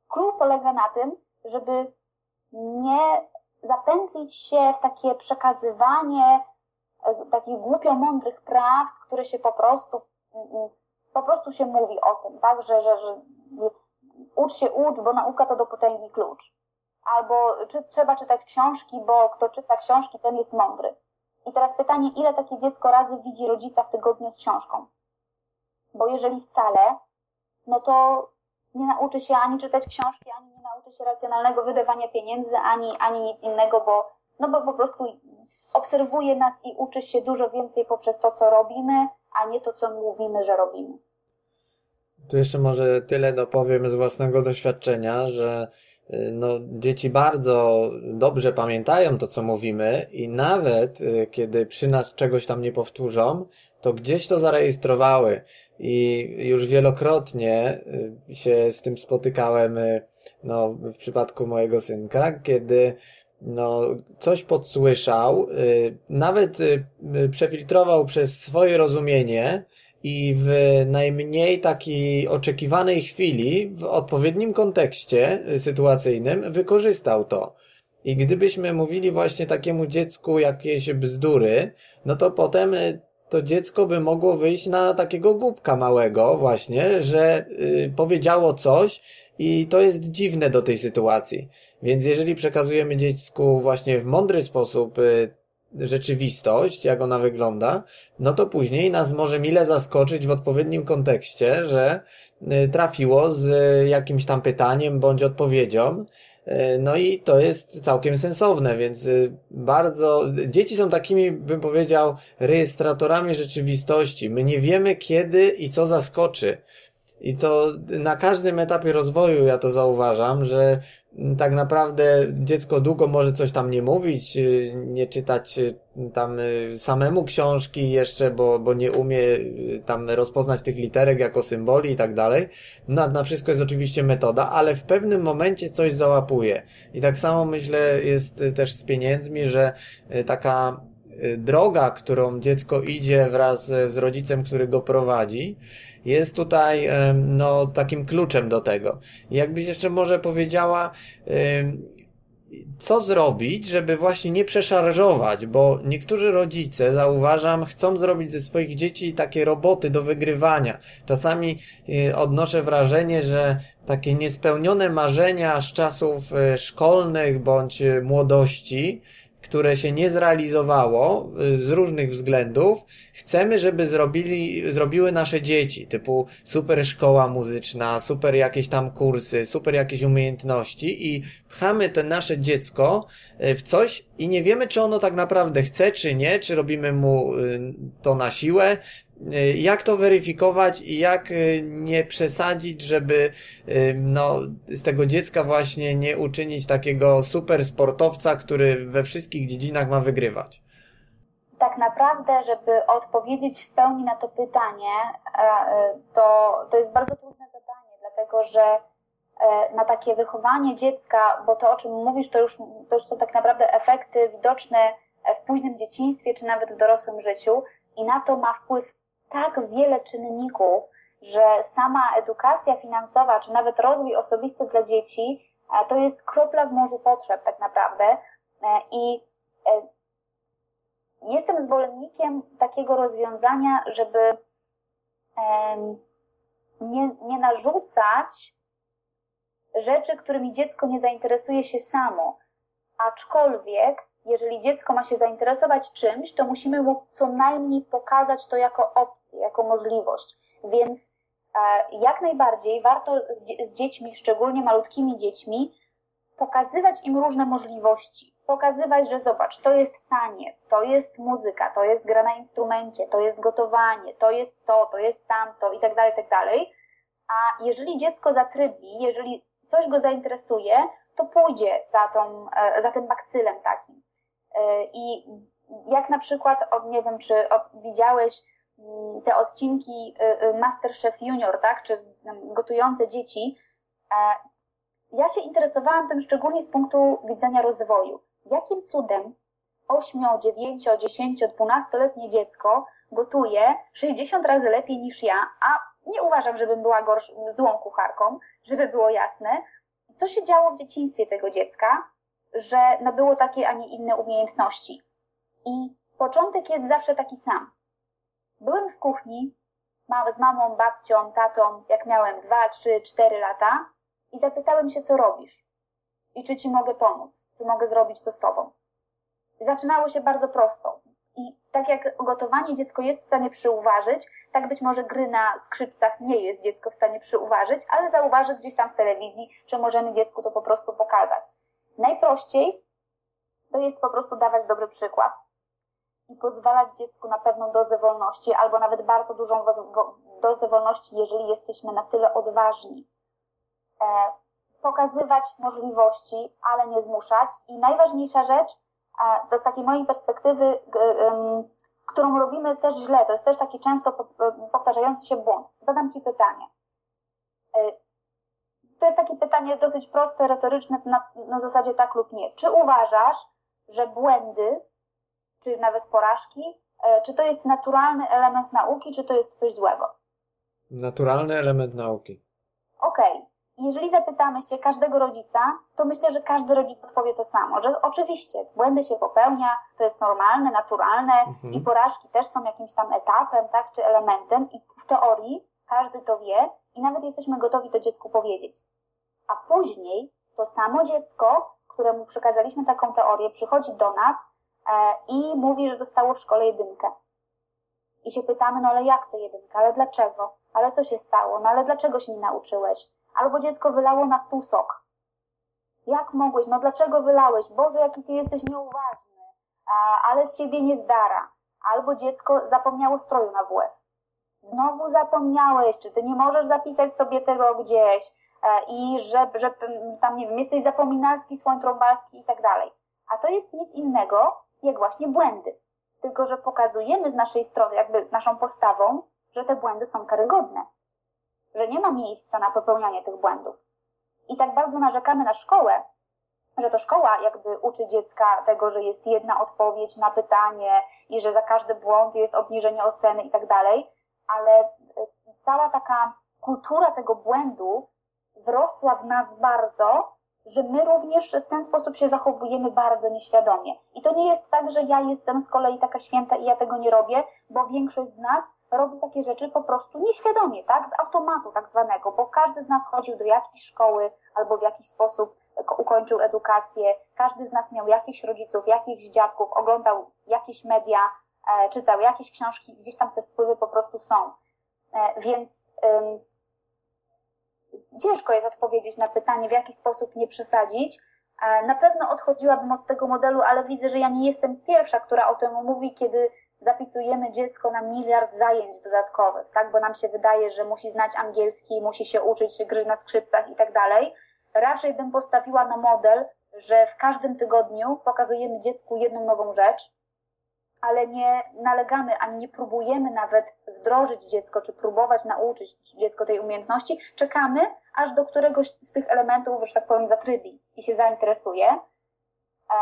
clue polega na tym, żeby nie zapętlić się w takie przekazywanie e, takich głupio mądrych prawd, które się po prostu po prostu się mówi o tym, tak, że, że, że ucz się, ucz, bo nauka to do potęgi klucz. Albo czy trzeba czytać książki, bo kto czyta książki, ten jest mądry. I teraz pytanie, ile takie dziecko razy widzi rodzica w tygodniu z książką? Bo jeżeli wcale, no to nie nauczy się ani czytać książki, ani nie nauczy się racjonalnego wydawania pieniędzy, ani, ani nic innego, bo, no bo po prostu obserwuje nas i uczy się dużo więcej poprzez to, co robimy, a nie to, co mówimy, że robimy. Tu jeszcze może tyle dopowiem z własnego doświadczenia, że y, no, dzieci bardzo dobrze pamiętają to, co mówimy i nawet y, kiedy przy nas czegoś tam nie powtórzą, to gdzieś to zarejestrowały i już wielokrotnie y, się z tym spotykałem no, w przypadku mojego synka, kiedy no, coś podsłyszał, nawet przefiltrował przez swoje rozumienie i w najmniej takiej oczekiwanej chwili, w odpowiednim kontekście sytuacyjnym, wykorzystał to. I gdybyśmy mówili właśnie takiemu dziecku jakieś bzdury, no to potem y, to dziecko by mogło wyjść na takiego głupka małego właśnie, że y, powiedziało coś i to jest dziwne do tej sytuacji. Więc jeżeli przekazujemy dziecku właśnie w mądry sposób y, rzeczywistość, jak ona wygląda, no to później nas może mile zaskoczyć w odpowiednim kontekście, że y, trafiło z jakimś tam pytaniem bądź odpowiedzią. Y, no i to jest całkiem sensowne, więc y, bardzo. Dzieci są takimi, bym powiedział, rejestratorami rzeczywistości. My nie wiemy kiedy i co zaskoczy. I to na każdym etapie rozwoju ja to zauważam, że tak naprawdę dziecko długo może coś tam nie mówić, y, nie czytać y, tam y, samemu książki jeszcze, bo, bo nie umie tam rozpoznać tych literek jako symboli i tak dalej. No, na wszystko jest oczywiście metoda, ale w pewnym momencie coś załapuje. I tak samo myślę jest też z pieniędzmi, że taka droga, którą dziecko idzie wraz z rodzicem, który go prowadzi, jest tutaj no, takim kluczem do tego. Jakbyś jeszcze może powiedziała, co zrobić, żeby właśnie nie przeszarżować, bo niektórzy rodzice, zauważam, chcą zrobić ze swoich dzieci takie roboty do wygrywania. Czasami y, odnoszę wrażenie, że takie niespełnione marzenia z czasów y, szkolnych bądź y, młodości które się nie zrealizowało y, z różnych względów, chcemy, żeby zrobili, zrobiły nasze dzieci, typu super szkoła muzyczna, super jakieś tam kursy, super jakieś umiejętności i pchamy te nasze dziecko y, w coś i nie wiemy, czy ono tak naprawdę chce, czy nie, czy robimy mu y, to na siłę, jak to weryfikować i jak y, nie przesadzić, żeby y, no, z tego dziecka właśnie nie uczynić takiego super sportowca, który we wszystkich dziedzinach ma wygrywać? Tak naprawdę, żeby odpowiedzieć w pełni na to pytanie, e, e, to, to jest bardzo trudne zadanie, dlatego że e, na takie wychowanie dziecka, bo to o czym mówisz, to już, to już są tak naprawdę efekty widoczne w późnym dzieciństwie, czy nawet w dorosłym życiu i na to ma wpływ tak wiele czynników, że sama edukacja finansowa, czy nawet rozwój osobisty dla dzieci, e, to jest kropla w morzu potrzeb tak naprawdę. E, I e, jestem zwolennikiem takiego rozwiązania, żeby nie, nie narzucać rzeczy, którymi dziecko nie zainteresuje się samo. Aczkolwiek jeżeli dziecko ma się zainteresować czymś, to musimy mu co najmniej pokazać to jako opcję, jako możliwość. Więc e, jak najbardziej warto z dziećmi, szczególnie malutkimi dziećmi, pokazywać im różne możliwości. Pokazywać, że zobacz, to jest taniec, to jest muzyka, to jest gra na instrumencie, to jest gotowanie, to jest to, to jest tamto i tak dalej, tak dalej. A jeżeli dziecko zatrybi, jeżeli coś go zainteresuje, to pójdzie za, tą, e, za tym bakcylem takim. E, I jak na przykład, nie wiem, czy widziałeś te odcinki e, Masterchef Junior, tak, czy gotujące dzieci, ja się interesowałam tym szczególnie z punktu widzenia rozwoju. Jakim cudem 8, 9, 10, 12-letnie dziecko gotuje 60 razy lepiej niż ja, a nie uważam, żebym była gorsz, złą kucharką, żeby było jasne. Co się działo w dzieciństwie tego dziecka, że nabyło takie, a nie inne umiejętności? I początek jest zawsze taki sam. Byłem w kuchni z mamą, babcią, tatą, jak miałem 2, 3, 4 lata i zapytałem się, co robisz i czy ci mogę pomóc, czy mogę zrobić to z tobą. Zaczynało się bardzo prosto. I tak jak gotowanie dziecko jest w stanie przyuważyć, tak być może gry na skrzypcach nie jest dziecko w stanie przyuważyć, ale zauważy gdzieś tam w telewizji, że możemy dziecku to po prostu pokazać. Najprościej to jest po prostu dawać dobry przykład i pozwalać dziecku na pewną dozę wolności, albo nawet bardzo dużą dozę wolności, jeżeli jesteśmy na tyle odważni. E, pokazywać możliwości, ale nie zmuszać. I najważniejsza rzecz, to z takiej mojej perspektywy, którą robimy też źle, to jest też taki często powtarzający się błąd. Zadam Ci pytanie. E, to jest takie pytanie dosyć proste, retoryczne, na, na zasadzie tak lub nie. Czy uważasz, że błędy, czy nawet porażki, e, czy to jest naturalny element nauki, czy to jest coś złego? Naturalny element nauki. Okej. Okay jeżeli zapytamy się każdego rodzica, to myślę, że każdy rodzic odpowie to samo, że oczywiście błędy się popełnia, to jest normalne, naturalne mhm. i porażki też są jakimś tam etapem, tak, czy elementem i w teorii każdy to wie i nawet jesteśmy gotowi to dziecku powiedzieć. A później to samo dziecko, któremu przekazaliśmy taką teorię, przychodzi do nas i mówi, że dostało w szkole jedynkę. I się pytamy, no ale jak to jedynka, ale dlaczego? Ale co się stało? No ale dlaczego się nie nauczyłeś? Albo dziecko wylało na stół sok. Jak mogłeś? No dlaczego wylałeś? Boże, jaki ty jesteś nieuważny. Ale z ciebie nie zdara. Albo dziecko zapomniało stroju na WF. Znowu zapomniałeś, czy ty nie możesz zapisać sobie tego gdzieś e, i że, że tam, nie wiem, jesteś zapominalski, słoń trąbalski i tak dalej. A to jest nic innego, jak właśnie błędy. Tylko, że pokazujemy z naszej strony, jakby naszą postawą, że te błędy są karygodne że nie ma miejsca na popełnianie tych błędów. I tak bardzo narzekamy na szkołę, że to szkoła jakby uczy dziecka tego, że jest jedna odpowiedź na pytanie i że za każdy błąd jest obniżenie oceny i tak dalej, ale e, cała taka kultura tego błędu wrosła w nas bardzo, że my również w ten sposób się zachowujemy bardzo nieświadomie. I to nie jest tak, że ja jestem z kolei taka święta i ja tego nie robię, bo większość z nas robi takie rzeczy po prostu nieświadomie, tak? Z automatu tak zwanego, bo każdy z nas chodził do jakiejś szkoły albo w jakiś sposób ukończył edukację, każdy z nas miał jakichś rodziców, jakichś dziadków, oglądał jakieś media, e, czytał jakieś książki, gdzieś tam te wpływy po prostu są. E, więc ciężko jest odpowiedzieć na pytanie, w jaki sposób nie przesadzić. E, na pewno odchodziłabym od tego modelu, ale widzę, że ja nie jestem pierwsza, która o tym mówi, kiedy zapisujemy dziecko na miliard zajęć dodatkowych, tak? Bo nam się wydaje, że musi znać angielski, musi się uczyć gry na skrzypcach i tak dalej. Raczej bym postawiła na model, że w każdym tygodniu pokazujemy dziecku jedną nową rzecz, ale nie nalegamy ani nie próbujemy nawet wdrożyć dziecko, czy próbować nauczyć dziecko tej umiejętności. Czekamy, aż do któregoś z tych elementów, że tak powiem, zatrybi i się zainteresuje. E,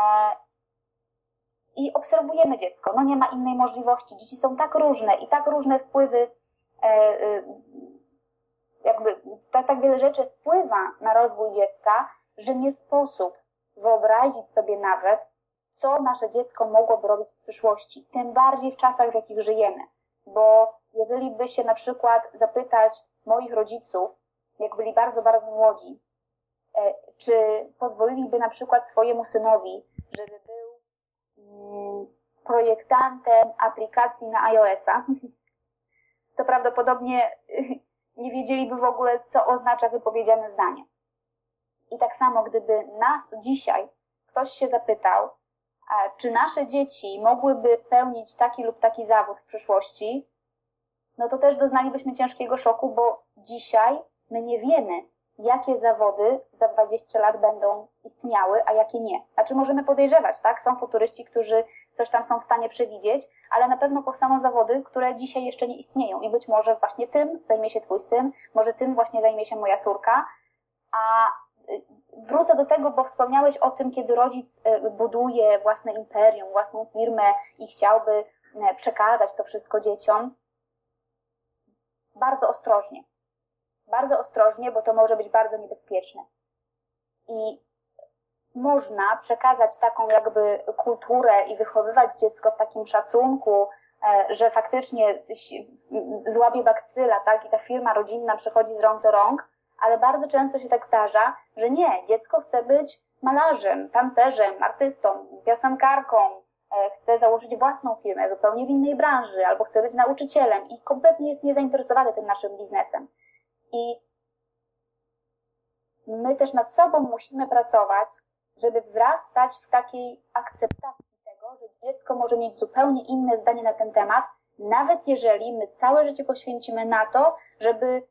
I obserwujemy dziecko. No nie ma innej możliwości. Dzieci są tak różne i tak różne wpływy, e, e, jakby tak, tak wiele rzeczy wpływa na rozwój dziecka, że nie sposób wyobrazić sobie nawet, co nasze dziecko mogłoby robić w przyszłości, tym bardziej w czasach, w jakich żyjemy. Bo jeżeli by się na przykład zapytać moich rodziców, jak byli bardzo, bardzo młodzi, e, czy pozwoliliby na przykład swojemu synowi, żeby był mm, projektantem aplikacji na iOS-a, to prawdopodobnie nie wiedzieliby w ogóle, co oznacza wypowiedziane zdanie. I tak samo, gdyby nas dzisiaj ktoś się zapytał, czy nasze dzieci mogłyby pełnić taki lub taki zawód w przyszłości, no to też doznalibyśmy ciężkiego szoku, bo dzisiaj my nie wiemy, jakie zawody za 20 lat będą istniały, a jakie nie. Znaczy możemy podejrzewać, tak? Są futuryści, którzy coś tam są w stanie przewidzieć, ale na pewno powstaną zawody, które dzisiaj jeszcze nie istnieją i być może właśnie tym zajmie się twój syn, może tym właśnie zajmie się moja córka, a wrócę do tego, bo wspomniałeś o tym, kiedy rodzic y, buduje własne imperium, własną firmę i chciałby y, przekazać to wszystko dzieciom. Bardzo ostrożnie bardzo ostrożnie, bo to może być bardzo niebezpieczne. I można przekazać taką jakby kulturę i wychowywać dziecko w takim szacunku, e, że faktycznie złapie bakcyla, tak, i ta firma rodzinna przechodzi z rąk do rąk, ale bardzo często się tak zdarza, że nie, dziecko chce być malarzem, tancerzem, artystą, piosenkarką, e, chce założyć własną firmę zupełnie w innej branży, albo chce być nauczycielem i kompletnie jest niezainteresowany tym naszym biznesem. I my też nad sobą musimy pracować, żeby wzrastać w takiej akceptacji tego, że dziecko może mieć zupełnie inne zdanie na ten temat, nawet jeżeli my całe życie poświęcimy na to, żeby,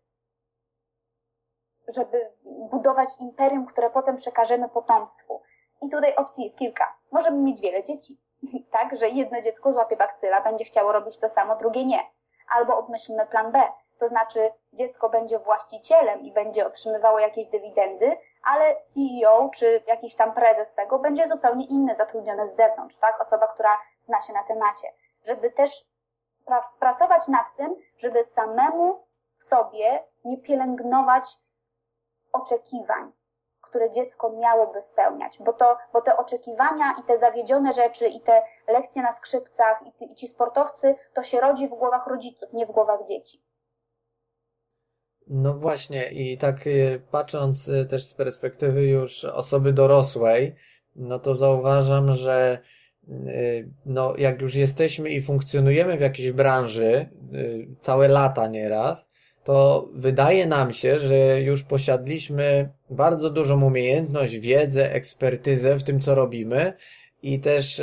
żeby budować imperium, które potem przekażemy potomstwu. I tutaj opcji jest kilka. Możemy mieć wiele dzieci, tak, że jedno dziecko złapie bakcyla, będzie chciało robić to samo, drugie nie. Albo obmyślmy plan B, to znaczy dziecko będzie właścicielem i będzie otrzymywało jakieś dywidendy, ale CEO czy jakiś tam prezes tego będzie zupełnie inny, zatrudniony z zewnątrz, tak? Osoba, która zna się na temacie. Żeby też pra pracować nad tym, żeby samemu w sobie nie pielęgnować oczekiwań, które dziecko miałoby spełniać, bo, to, bo te oczekiwania i te zawiedzione rzeczy i te lekcje na skrzypcach i, i ci sportowcy, to się rodzi w głowach rodziców, nie w głowach dzieci. No właśnie i tak y, patrząc y, też z perspektywy już osoby dorosłej, no to zauważam, że y, no jak już jesteśmy i funkcjonujemy w jakiejś branży całe lata nieraz, to wydaje nam się, że już posiadliśmy bardzo dużą umiejętność, wiedzę, ekspertyzę w tym, co robimy i też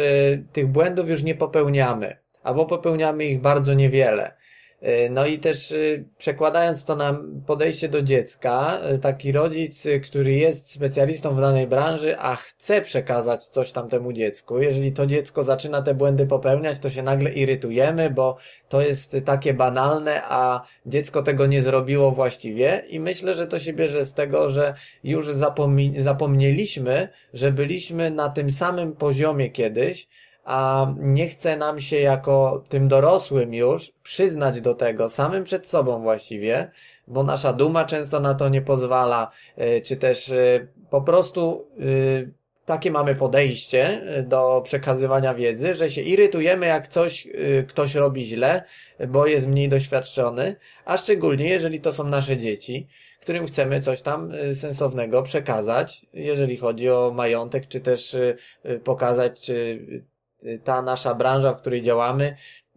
tych błędów już nie popełniamy, albo popełniamy ich bardzo niewiele. E, no i też e, przekładając to na podejście do dziecka, e, taki rodzic, który jest specjalistą w danej branży, a chce przekazać coś tam temu dziecku, jeżeli to dziecko zaczyna te błędy popełniać, to się nagle irytujemy, bo to jest takie banalne, a dziecko tego nie zrobiło właściwie. I myślę, że to się bierze z tego, że już zapomni zapomnieliśmy, że byliśmy na tym samym poziomie kiedyś, a nie chce nam się jako tym dorosłym już przyznać do tego samym przed sobą właściwie, bo nasza duma często na to nie pozwala, e, czy też e, po prostu e, takie mamy podejście do przekazywania wiedzy, że się irytujemy, jak coś ktoś robi źle, bo jest mniej doświadczony, a szczególnie jeżeli to są nasze dzieci, którym chcemy coś tam sensownego przekazać, jeżeli chodzi o majątek, czy też pokazać, czy ta nasza branża, w której działamy,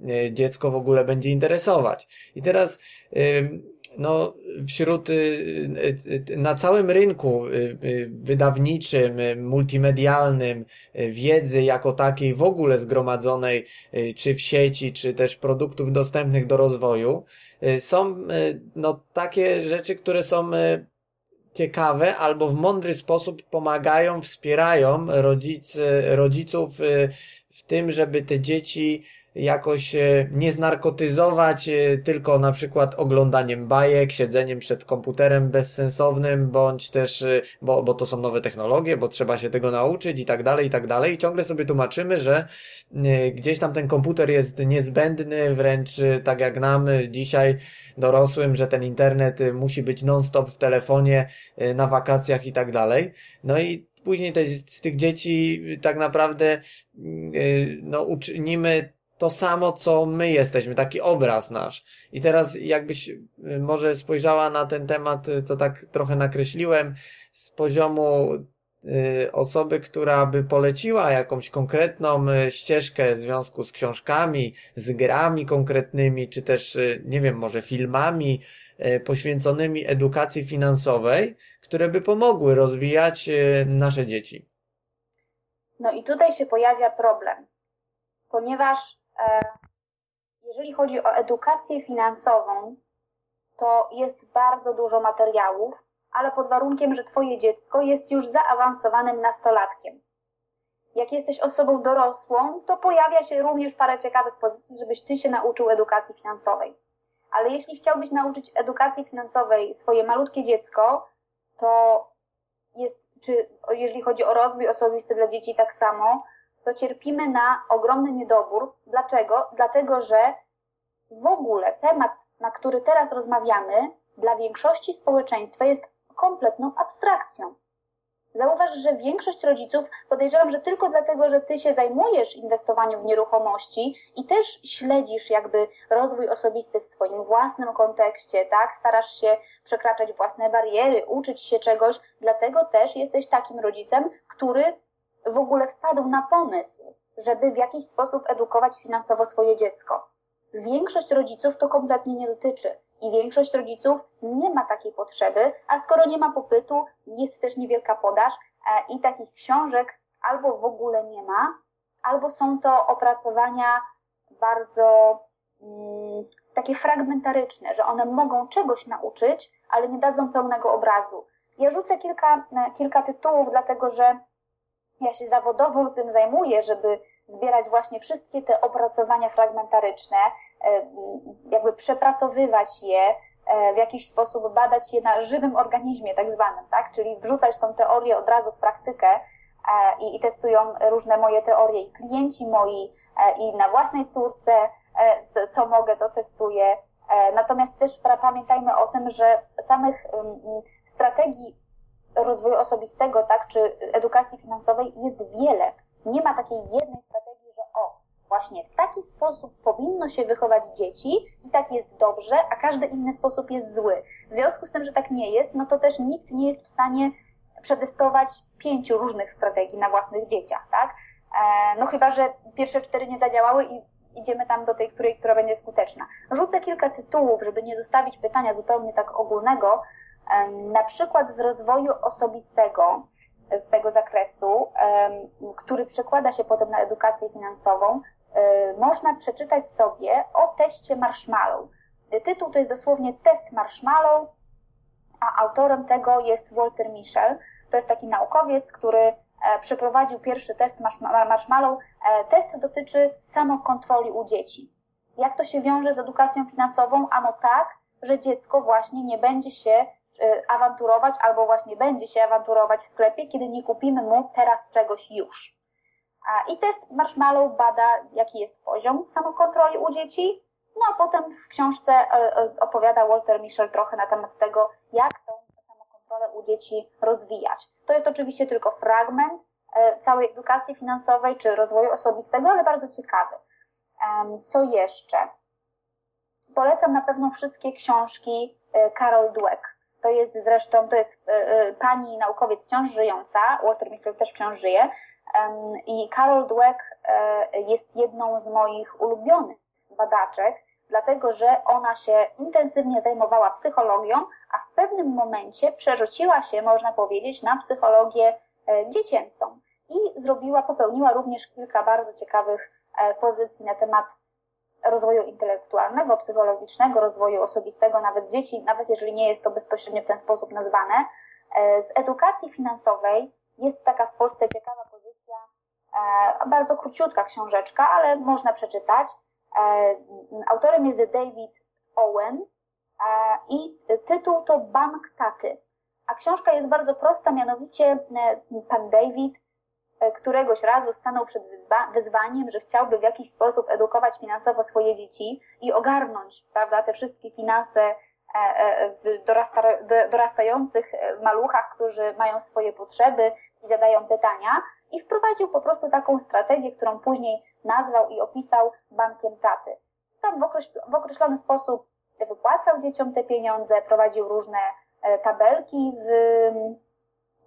e, dziecko w ogóle będzie interesować. I teraz, no, wśród, y, y, na całym rynku y, wydawniczym, multimedialnym, wiedzy jako takiej w ogóle zgromadzonej, czy w sieci, czy też produktów dostępnych do rozwoju, są, no, takie rzeczy, które są ciekawe albo w mądry sposób pomagają, wspierają rodzic, rodziców w tym, żeby te dzieci jakoś e, nie znarkotyzować e, tylko na przykład oglądaniem bajek, siedzeniem przed komputerem bezsensownym, bądź też, e, bo, bo to są nowe technologie, bo trzeba się tego nauczyć i tak dalej, i tak dalej. I ciągle sobie tłumaczymy, że gdzieś tam ten komputer jest niezbędny, wręcz tak jak nam dzisiaj dorosłym, że ten internet musi być non-stop w telefonie, na wakacjach i tak dalej. No i później te, z tych dzieci tak naprawdę yy, no, uczynimy to samo, co my jesteśmy, taki obraz nasz. I teraz jakbyś yy, może spojrzała na ten temat, yy, co tak trochę nakreśliłem, z poziomu osoby, która by poleciła jakąś konkretną ścieżkę w związku z książkami, z grami konkretnymi, czy też, nie wiem, może filmami poświęconymi edukacji finansowej, które by pomogły rozwijać e, nasze dzieci. No i tutaj się pojawia problem, ponieważ e, jeżeli chodzi o edukację finansową, to jest bardzo dużo materiałów, ale pod warunkiem, że Twoje dziecko jest już zaawansowanym nastolatkiem. Jak jesteś osobą dorosłą, to pojawia się również parę ciekawych pozycji, żebyś Ty się nauczył edukacji finansowej. Ale jeśli chciałbyś nauczyć edukacji finansowej swoje malutkie dziecko, to jest, czy jeżeli chodzi o rozwój osobisty dla dzieci tak samo, to cierpimy na ogromny niedobór. Dlaczego? Dlatego, że w ogóle temat, na który teraz rozmawiamy, dla większości społeczeństwa jest kompletną abstrakcją. Zauważ, że większość rodziców, podejrzewam, że tylko dlatego, że ty się zajmujesz inwestowaniem w nieruchomości i też śledzisz jakby rozwój osobisty w swoim własnym kontekście, tak? Starasz się przekraczać własne bariery, uczyć się czegoś, dlatego też jesteś takim rodzicem, który w ogóle wpadł na pomysł, żeby w jakiś sposób edukować finansowo swoje dziecko. Większość rodziców to kompletnie nie dotyczy i większość rodziców nie ma takiej potrzeby, a skoro nie ma popytu, jest też niewielka podaż e, i takich książek albo w ogóle nie ma, albo są to opracowania bardzo mm, takie fragmentaryczne, że one mogą czegoś nauczyć, ale nie dadzą pełnego obrazu. Ja rzucę kilka, e, kilka tytułów, dlatego że ja się zawodowo tym zajmuję, żeby zbierać właśnie wszystkie te opracowania fragmentaryczne, e, jakby przepracowywać je, e, w jakiś sposób badać je na żywym organizmie tak zwanym, tak? Czyli wrzucać tą teorię od razu w praktykę e, i, i testują różne moje teorie i klienci moi i na własnej córce, co mogę, to testuję. Natomiast też pamiętajmy o tym, że samych strategii rozwoju osobistego, tak, czy edukacji finansowej jest wiele. Nie ma takiej jednej strategii, że o, właśnie w taki sposób powinno się wychować dzieci i tak jest dobrze, a każdy inny sposób jest zły. W związku z tym, że tak nie jest, no to też nikt nie jest w stanie przetestować pięciu różnych strategii na własnych dzieciach, tak? E, no chyba, że pierwsze cztery nie zadziałały i idziemy tam do tej, której, która będzie skuteczna. Rzucę kilka tytułów, żeby nie zostawić pytania zupełnie tak ogólnego, na przykład z rozwoju osobistego, z tego zakresu, który przekłada się potem na edukację finansową, można przeczytać sobie o teście marshmallow. Tytuł to jest dosłownie test marshmallow, a autorem tego jest Walter Mischel. To jest taki naukowiec, który e, przeprowadził pierwszy test marshmallow. E, test dotyczy samokontroli u dzieci. Jak to się wiąże z edukacją finansową? Ano tak, że dziecko właśnie nie będzie się awanturować albo właśnie będzie się awanturować w sklepie, kiedy nie kupimy mu teraz czegoś już. I test Marshmallow bada, jaki jest poziom samokontroli u dzieci, no a potem w książce e, e, opowiada Walter Mischel trochę na temat tego, jak tą samokontrolę u dzieci rozwijać. To jest oczywiście tylko fragment całej edukacji finansowej czy rozwoju osobistego, ale bardzo ciekawy. Co jeszcze? Polecam na pewno wszystkie książki Carol Dweck. To jest zresztą, to jest e, e, pani naukowiec wciąż żyjąca, Walter Mitchell też wciąż żyje i Carol Dweck e, jest jedną z moich ulubionych badaczek, dlatego że ona się intensywnie zajmowała psychologią, a w pewnym momencie przerzuciła się, można powiedzieć, na psychologię dziecięcą. I zrobiła, popełniła również kilka bardzo ciekawych pozycji na temat rozwoju intelektualnego, psychologicznego, rozwoju osobistego nawet dzieci, nawet jeżeli nie jest to bezpośrednio w ten sposób nazwane. E, z edukacji finansowej jest taka w Polsce ciekawa pozycja, e, bardzo króciutka książeczka, ale można przeczytać. E, autorem jest David Owen i tytuł to Bank Taty. A książka jest bardzo prosta, mianowicie pan David któregoś razu stanął przed wyzwaniem, że chciałby w jakiś sposób edukować finansowo swoje dzieci i ogarnąć, prawda, te wszystkie finanse e, e, w dorastających maluchach, którzy mają swoje potrzeby i zadają pytania i wprowadził po prostu taką strategię, którą później nazwał i opisał bankiem taty. Tam w określony sposób wypłacał dzieciom te pieniądze, prowadził różne tabelki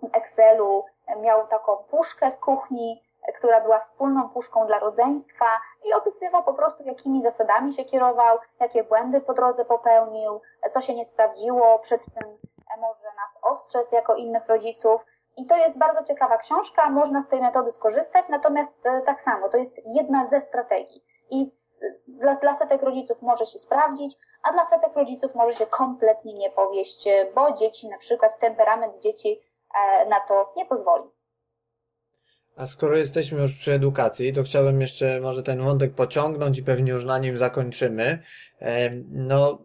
w Excelu, miał taką puszkę w kuchni, która była wspólną puszką dla rodzeństwa i opisywał po prostu, jakimi zasadami się kierował, jakie błędy po drodze popełnił, co się nie sprawdziło przed tym, e, może na nas ostrzec jako innych rodziców. I to jest bardzo ciekawa książka, można z tej metody skorzystać, natomiast e, tak samo, to jest jedna ze strategii. I dla, dla setek rodziców może się sprawdzić, a dla setek rodziców może się kompletnie nie powieść, bo dzieci, na przykład temperament dzieci e, na to nie pozwoli. A skoro jesteśmy już przy edukacji, to chciałbym jeszcze może ten wątek pociągnąć i pewnie już na nim zakończymy. E, no,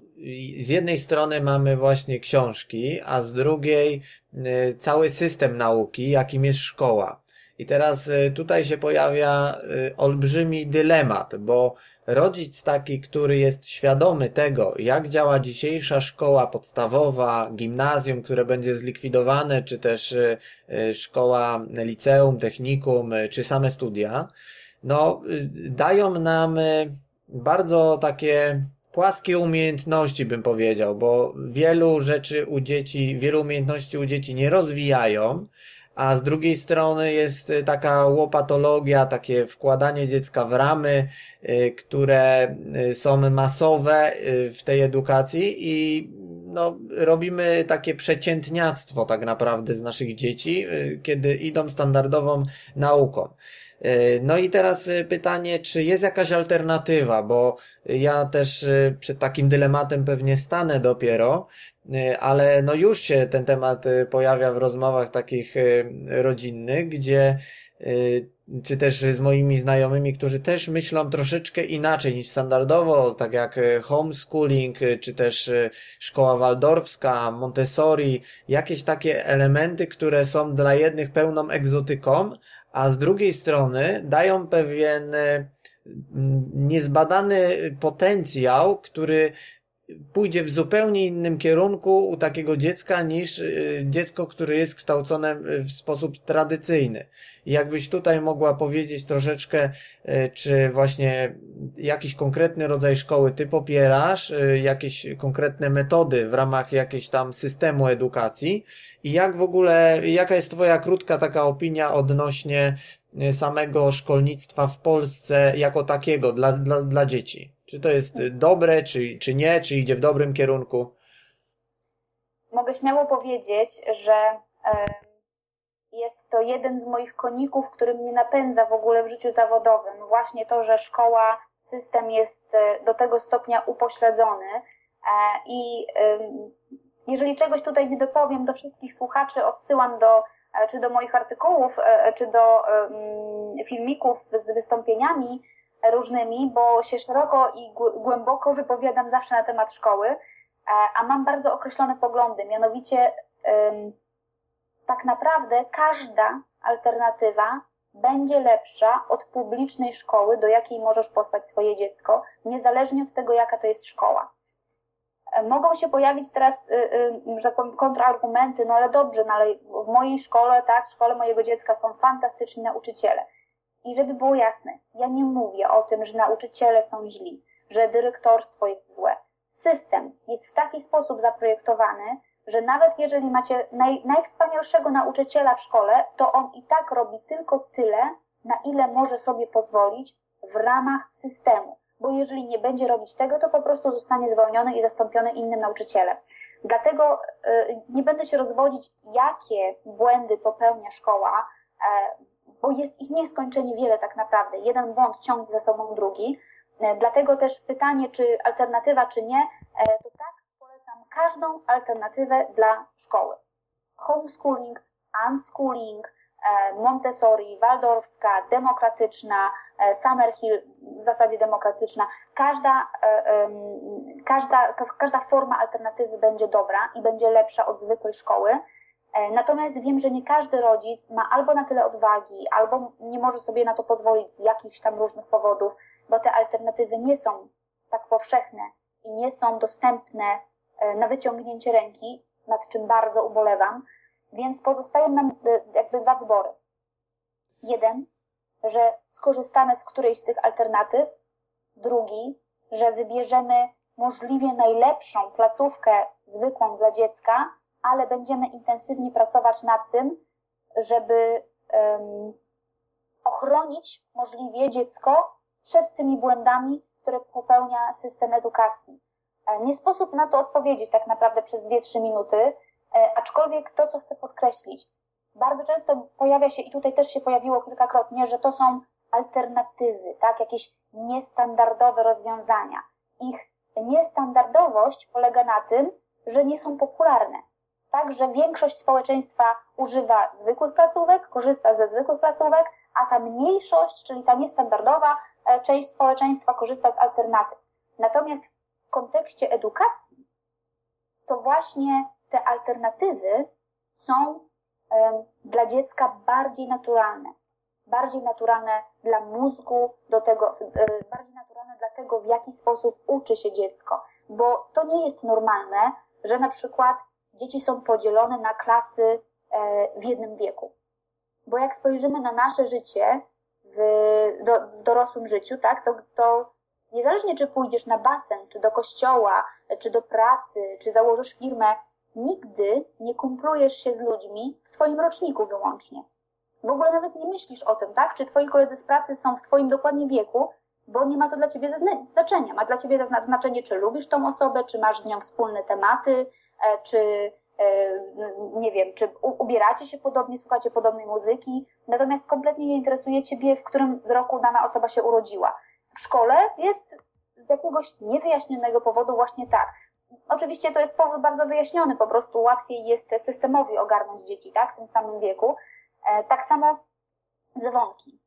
z jednej strony mamy właśnie książki, a z drugiej e, cały system nauki, jakim jest szkoła. I teraz tutaj się pojawia olbrzymi dylemat, bo rodzic taki, który jest świadomy tego, jak działa dzisiejsza szkoła podstawowa, gimnazjum, które będzie zlikwidowane, czy też y, y, szkoła, liceum, technikum, y, czy same studia, no, dają nam bardzo takie płaskie umiejętności, bym powiedział, bo wielu rzeczy u dzieci, wielu umiejętności u dzieci nie rozwijają, a z drugiej strony jest y, taka łopatologia, takie wkładanie dziecka w ramy, y, które y, są masowe w tej edukacji i no, robimy takie przeciętniactwo tak naprawdę z naszych dzieci, kiedy idą standardową nauką. No i teraz pytanie, czy jest jakaś alternatywa, bo ja też przed takim dylematem pewnie stanę dopiero, ale no już się ten temat y, pojawia w rozmowach takich y, rodzinnych, gdzie czy też z moimi znajomymi, którzy też myślą troszeczkę inaczej niż standardowo, tak jak homeschooling, czy też szkoła waldorfska, Montessori, jakieś takie elementy, które są dla jednych pełną egzotyką, a z drugiej strony dają pewien niezbadany potencjał, który pójdzie w zupełnie innym kierunku u takiego dziecka niż y, dziecko, które jest kształcone w sposób tradycyjny. Jakbyś tutaj mogła powiedzieć troszeczkę, y, czy właśnie jakiś konkretny rodzaj szkoły ty popierasz, y, jakieś konkretne metody w ramach jakiegoś tam systemu edukacji i jak w ogóle, jaka jest twoja krótka taka opinia odnośnie samego szkolnictwa w Polsce jako takiego dla, dla, dla dzieci? Czy to jest dobre, czy, czy nie, czy idzie w dobrym kierunku? Mogę śmiało powiedzieć, że jest to jeden z moich koników, który mnie napędza w ogóle w życiu zawodowym. Właśnie to, że szkoła, system jest e, do tego stopnia upośledzony e, i jeżeli czegoś tutaj nie dopowiem, do wszystkich słuchaczy odsyłam do e, czy do moich artykułów, czy do filmików z wystąpieniami różnymi, bo się szeroko i głęboko wypowiadam zawsze na temat szkoły, e, a mam bardzo określone poglądy. Mianowicie, tak naprawdę każda alternatywa będzie lepsza od publicznej szkoły, do jakiej możesz posłać swoje dziecko, niezależnie od tego, jaka to jest szkoła. E, mogą się pojawić teraz, y, y, że tak powiem, kontrargumenty, no ale dobrze, no ale w mojej szkole, tak, w szkole mojego dziecka są fantastyczni nauczyciele. I żeby było jasne, ja nie mówię o tym, że nauczyciele są źli, że dyrektorstwo jest złe. System jest w taki sposób zaprojektowany, że nawet jeżeli macie naj, najwspanialszego nauczyciela w szkole, to on i tak robi tylko tyle, na ile może sobie pozwolić w ramach systemu. Bo jeżeli nie będzie robić tego, to po prostu zostanie zwolniony i zastąpiony innym nauczycielem. Dlatego y, nie będę się rozwodzić, jakie błędy popełnia szkoła, y, bo jest ich nieskończenie wiele tak naprawdę. Jeden błąd ciągnie za sobą drugi. E, dlatego też pytanie, czy alternatywa, czy nie, e, to tak polecam każdą alternatywę dla szkoły. Homeschooling, unschooling, e, Montessori, Waldorfska, demokratyczna, Summerhill, w zasadzie demokratyczna. Każda, każda, każda forma alternatywy będzie dobra i będzie lepsza od zwykłej szkoły. E, natomiast wiem, że nie każdy rodzic ma albo na tyle odwagi, albo nie może sobie na to pozwolić z jakichś tam różnych powodów, bo te alternatywy nie są tak powszechne i nie są dostępne e, na wyciągnięcie ręki, nad czym bardzo ubolewam, więc pozostają nam e, jakby dwa wybory. Jeden, że skorzystamy z którejś z tych alternatyw, drugi, że wybierzemy możliwie najlepszą placówkę zwykłą dla dziecka, ale będziemy intensywnie pracować nad tym, żeby um, ochronić możliwie dziecko przed tymi błędami, które popełnia system edukacji. E, nie sposób na to odpowiedzieć tak naprawdę przez 2-3 minuty, aczkolwiek to, co chcę podkreślić, bardzo często pojawia się, i tutaj też się pojawiło kilkakrotnie, że to są alternatywy, tak, jakieś niestandardowe rozwiązania. Ich niestandardowość polega na tym, że nie są popularne. Tak, że większość społeczeństwa używa zwykłych placówek, korzysta ze zwykłych placówek, a ta mniejszość, czyli ta niestandardowa e, część społeczeństwa korzysta z alternatyw. Natomiast w kontekście edukacji to właśnie te alternatywy są dla dziecka bardziej naturalne. Bardziej naturalne dla mózgu, do tego, e, bardziej naturalne dla tego, w jaki sposób uczy się dziecko. Bo to nie jest normalne, że na przykład dzieci są podzielone na klasy e, w jednym wieku. Bo jak spojrzymy na nasze życie w, do, dorosłym życiu, tak, to, to niezależnie czy pójdziesz na basen, czy do kościoła, czy do pracy, czy założysz firmę, nigdy nie kumplujesz się z ludźmi w swoim roczniku wyłącznie. W ogóle nawet nie myślisz o tym, tak? Czy twoi koledzy z pracy są w twoim dokładnie wieku, bo nie ma to dla ciebie znaczenia. Ma dla ciebie znaczenie, czy lubisz tą osobę, czy masz z nią wspólne tematy, czy e, nie wiem, czy ubieracie się podobnie, słuchacie podobnej muzyki, natomiast kompletnie nie interesuje ciebie, w którym roku dana osoba się urodziła. W szkole jest z jakiegoś niewyjaśnionego powodu właśnie tak. Oczywiście to jest powód bardzo wyjaśniony, po prostu łatwiej jest systemowi ogarnąć dzieci, tak, w tym samym wieku. E, tak samo dzwonki.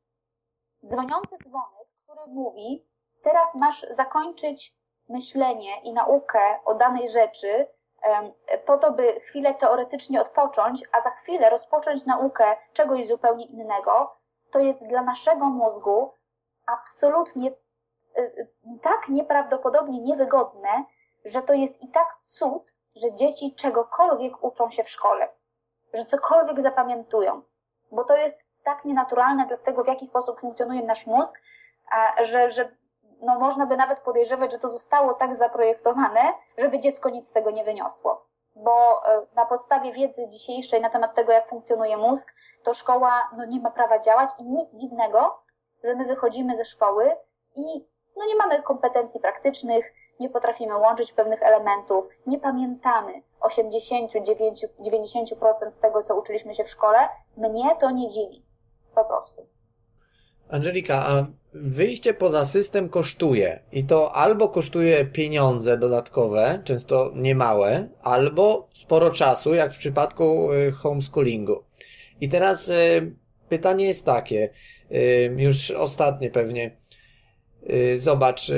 Dzwoniący dzwonek, który mówi, teraz masz zakończyć myślenie i naukę o danej rzeczy, po to, by chwilę teoretycznie odpocząć, a za chwilę rozpocząć naukę czegoś zupełnie innego, to jest dla naszego mózgu absolutnie tak nieprawdopodobnie niewygodne, że to jest i tak cud, że dzieci czegokolwiek uczą się w szkole, że cokolwiek zapamiętują, bo to jest tak nienaturalne dla tego, w jaki sposób funkcjonuje nasz mózg, że, że no można by nawet podejrzewać, że to zostało tak zaprojektowane, żeby dziecko nic z tego nie wyniosło. Bo e, na podstawie wiedzy dzisiejszej na temat tego, jak funkcjonuje mózg, to szkoła no, nie ma prawa działać i nic dziwnego, że my wychodzimy ze szkoły i no, nie mamy kompetencji praktycznych, nie potrafimy łączyć pewnych elementów, nie pamiętamy 80-90% z tego, co uczyliśmy się w szkole, mnie to nie dziwi. Po prostu. Angelika, a wyjście poza system kosztuje i to albo kosztuje pieniądze dodatkowe, często niemałe, albo sporo czasu, jak w przypadku y, homeschoolingu. I teraz y, pytanie jest takie, y, już ostatnie pewnie. Zobacz,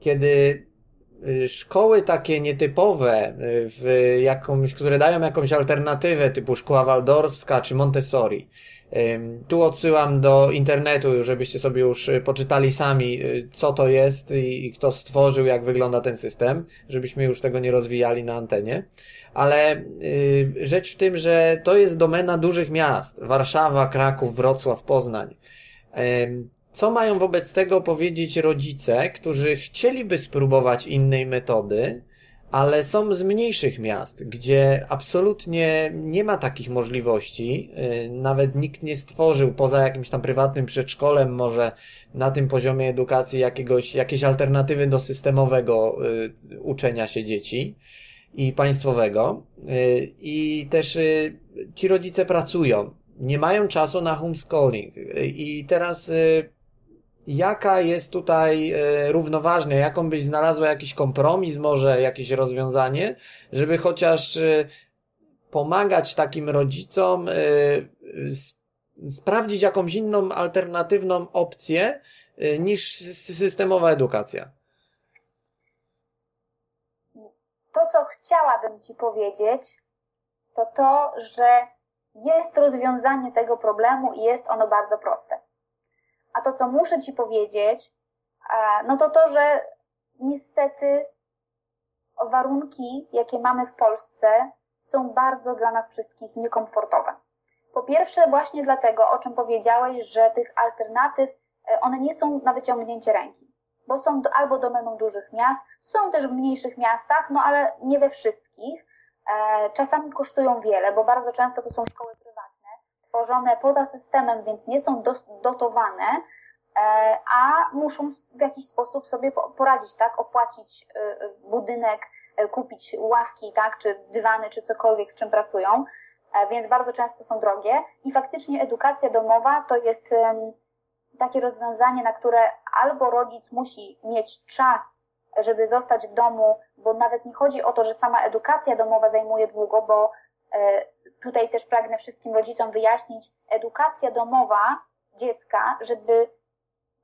kiedy szkoły takie nietypowe, y, w jakąś, które dają jakąś alternatywę typu szkoła waldorfska czy Montessori. Tu odsyłam do internetu, żebyście sobie już y, poczytali sami, co to jest i kto stworzył, jak wygląda ten system, żebyśmy już tego nie rozwijali na antenie. Ale rzecz w tym, że to jest domena dużych miast. Warszawa, Kraków, Wrocław, Poznań. Co mają wobec tego powiedzieć rodzice, którzy chcieliby spróbować innej metody, ale są z mniejszych miast, gdzie absolutnie nie ma takich możliwości, y, nawet nikt nie stworzył poza jakimś tam prywatnym przedszkolem, może na tym poziomie edukacji jakiegoś, jakieś alternatywy do systemowego y, uczenia się dzieci i państwowego. Y, I też ci rodzice pracują, nie mają czasu na homeschooling. I teraz jaka jest tutaj e, równoważnia, jaką byś znalazła jakiś kompromis, może jakieś rozwiązanie, żeby chociaż e, pomagać takim rodzicom e, sprawdzić jakąś inną alternatywną opcję niż systemowa edukacja. To, co chciałabym Ci powiedzieć, to to, że jest rozwiązanie tego problemu i jest ono bardzo proste. A to, co muszę Ci powiedzieć, no to to, że niestety warunki, jakie mamy w Polsce, są bardzo dla nas wszystkich niekomfortowe. Po pierwsze, właśnie dlatego, o czym powiedziałeś, że tych alternatyw, e, one nie są na wyciągnięcie ręki, bo są albo domeną dużych miast, są też w mniejszych miastach, no ale nie we wszystkich. E, czasami kosztują wiele, bo bardzo często to są szkoły tworzone poza systemem, więc nie są dotowane, e, a muszą w jakiś sposób sobie poradzić, tak? Opłacić e, budynek, kupić ławki, tak, czy dywany, czy cokolwiek, z czym pracują, więc bardzo często są drogie. I faktycznie edukacja domowa to jest takie rozwiązanie, na które albo rodzic musi mieć czas, żeby zostać w domu, bo nawet nie chodzi o to, że sama edukacja domowa zajmuje długo, bo e, tutaj też pragnę wszystkim rodzicom wyjaśnić, edukacja domowa dziecka, żeby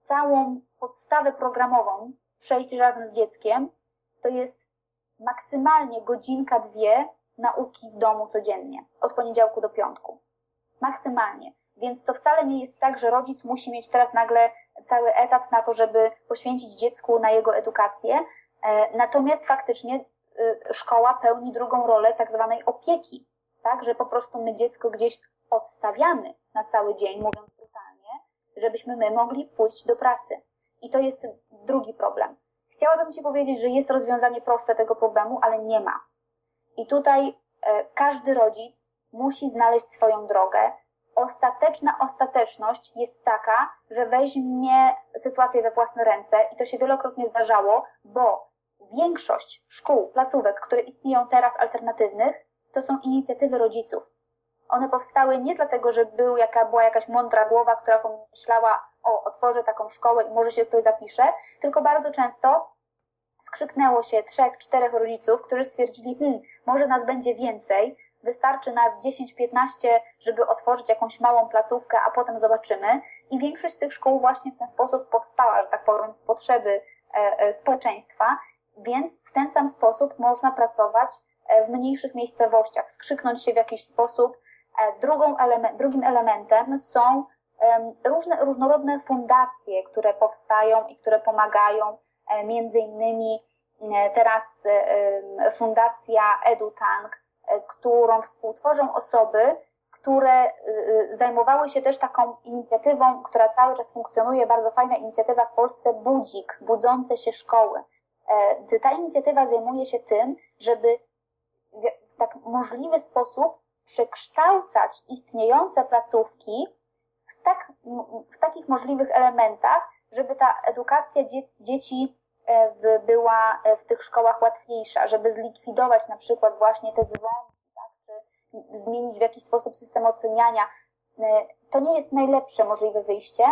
całą podstawę programową przejść razem z dzieckiem, to jest maksymalnie godzinka, dwie nauki w domu codziennie, od poniedziałku do piątku. Maksymalnie. Więc to wcale nie jest tak, że rodzic musi mieć teraz nagle cały etat na to, żeby poświęcić dziecku na jego edukację. E, natomiast faktycznie e, szkoła pełni drugą rolę tak zwanej opieki, tak, że po prostu my dziecko gdzieś odstawiamy na cały dzień, mówiąc brutalnie, żebyśmy my mogli pójść do pracy. I to jest drugi problem. Chciałabym Ci powiedzieć, że jest rozwiązanie proste tego problemu, ale nie ma. I tutaj e, każdy rodzic musi znaleźć swoją drogę, ostateczna ostateczność jest taka, że weźmie sytuację we własne ręce i to się wielokrotnie zdarzało, bo większość szkół, placówek, które istnieją teraz alternatywnych, to są inicjatywy rodziców. One powstały nie dlatego, że był jaka, była jakaś mądra głowa, która pomyślała, o, otworzę taką szkołę i może się tutaj zapiszę, tylko bardzo często skrzyknęło się trzech, czterech rodziców, którzy stwierdzili, hmm, może nas będzie więcej, wystarczy nas 10-15, żeby otworzyć jakąś małą placówkę, a potem zobaczymy. I większość z tych szkół właśnie w ten sposób powstała, że tak powiem, z potrzeby e, e, społeczeństwa, więc w ten sam sposób można pracować w mniejszych miejscowościach, skrzyknąć się w jakiś sposób. Drugą element, drugim elementem są różne, różnorodne fundacje, które powstają i które pomagają, między innymi teraz fundacja EduTank, E, którą współtworzą osoby, które e, zajmowały się też taką inicjatywą, która cały czas funkcjonuje, bardzo fajna inicjatywa w Polsce, Budzik, Budzące się Szkoły. E, ta inicjatywa zajmuje się tym, żeby w tak możliwy sposób przekształcać istniejące placówki w, tak, w takich możliwych elementach, żeby ta edukacja dzieci E, była e, w tych szkołach łatwiejsza, żeby zlikwidować na przykład właśnie te dzwonki, tak, czy zmienić w jakiś sposób system oceniania. E, to nie jest najlepsze możliwe wyjście,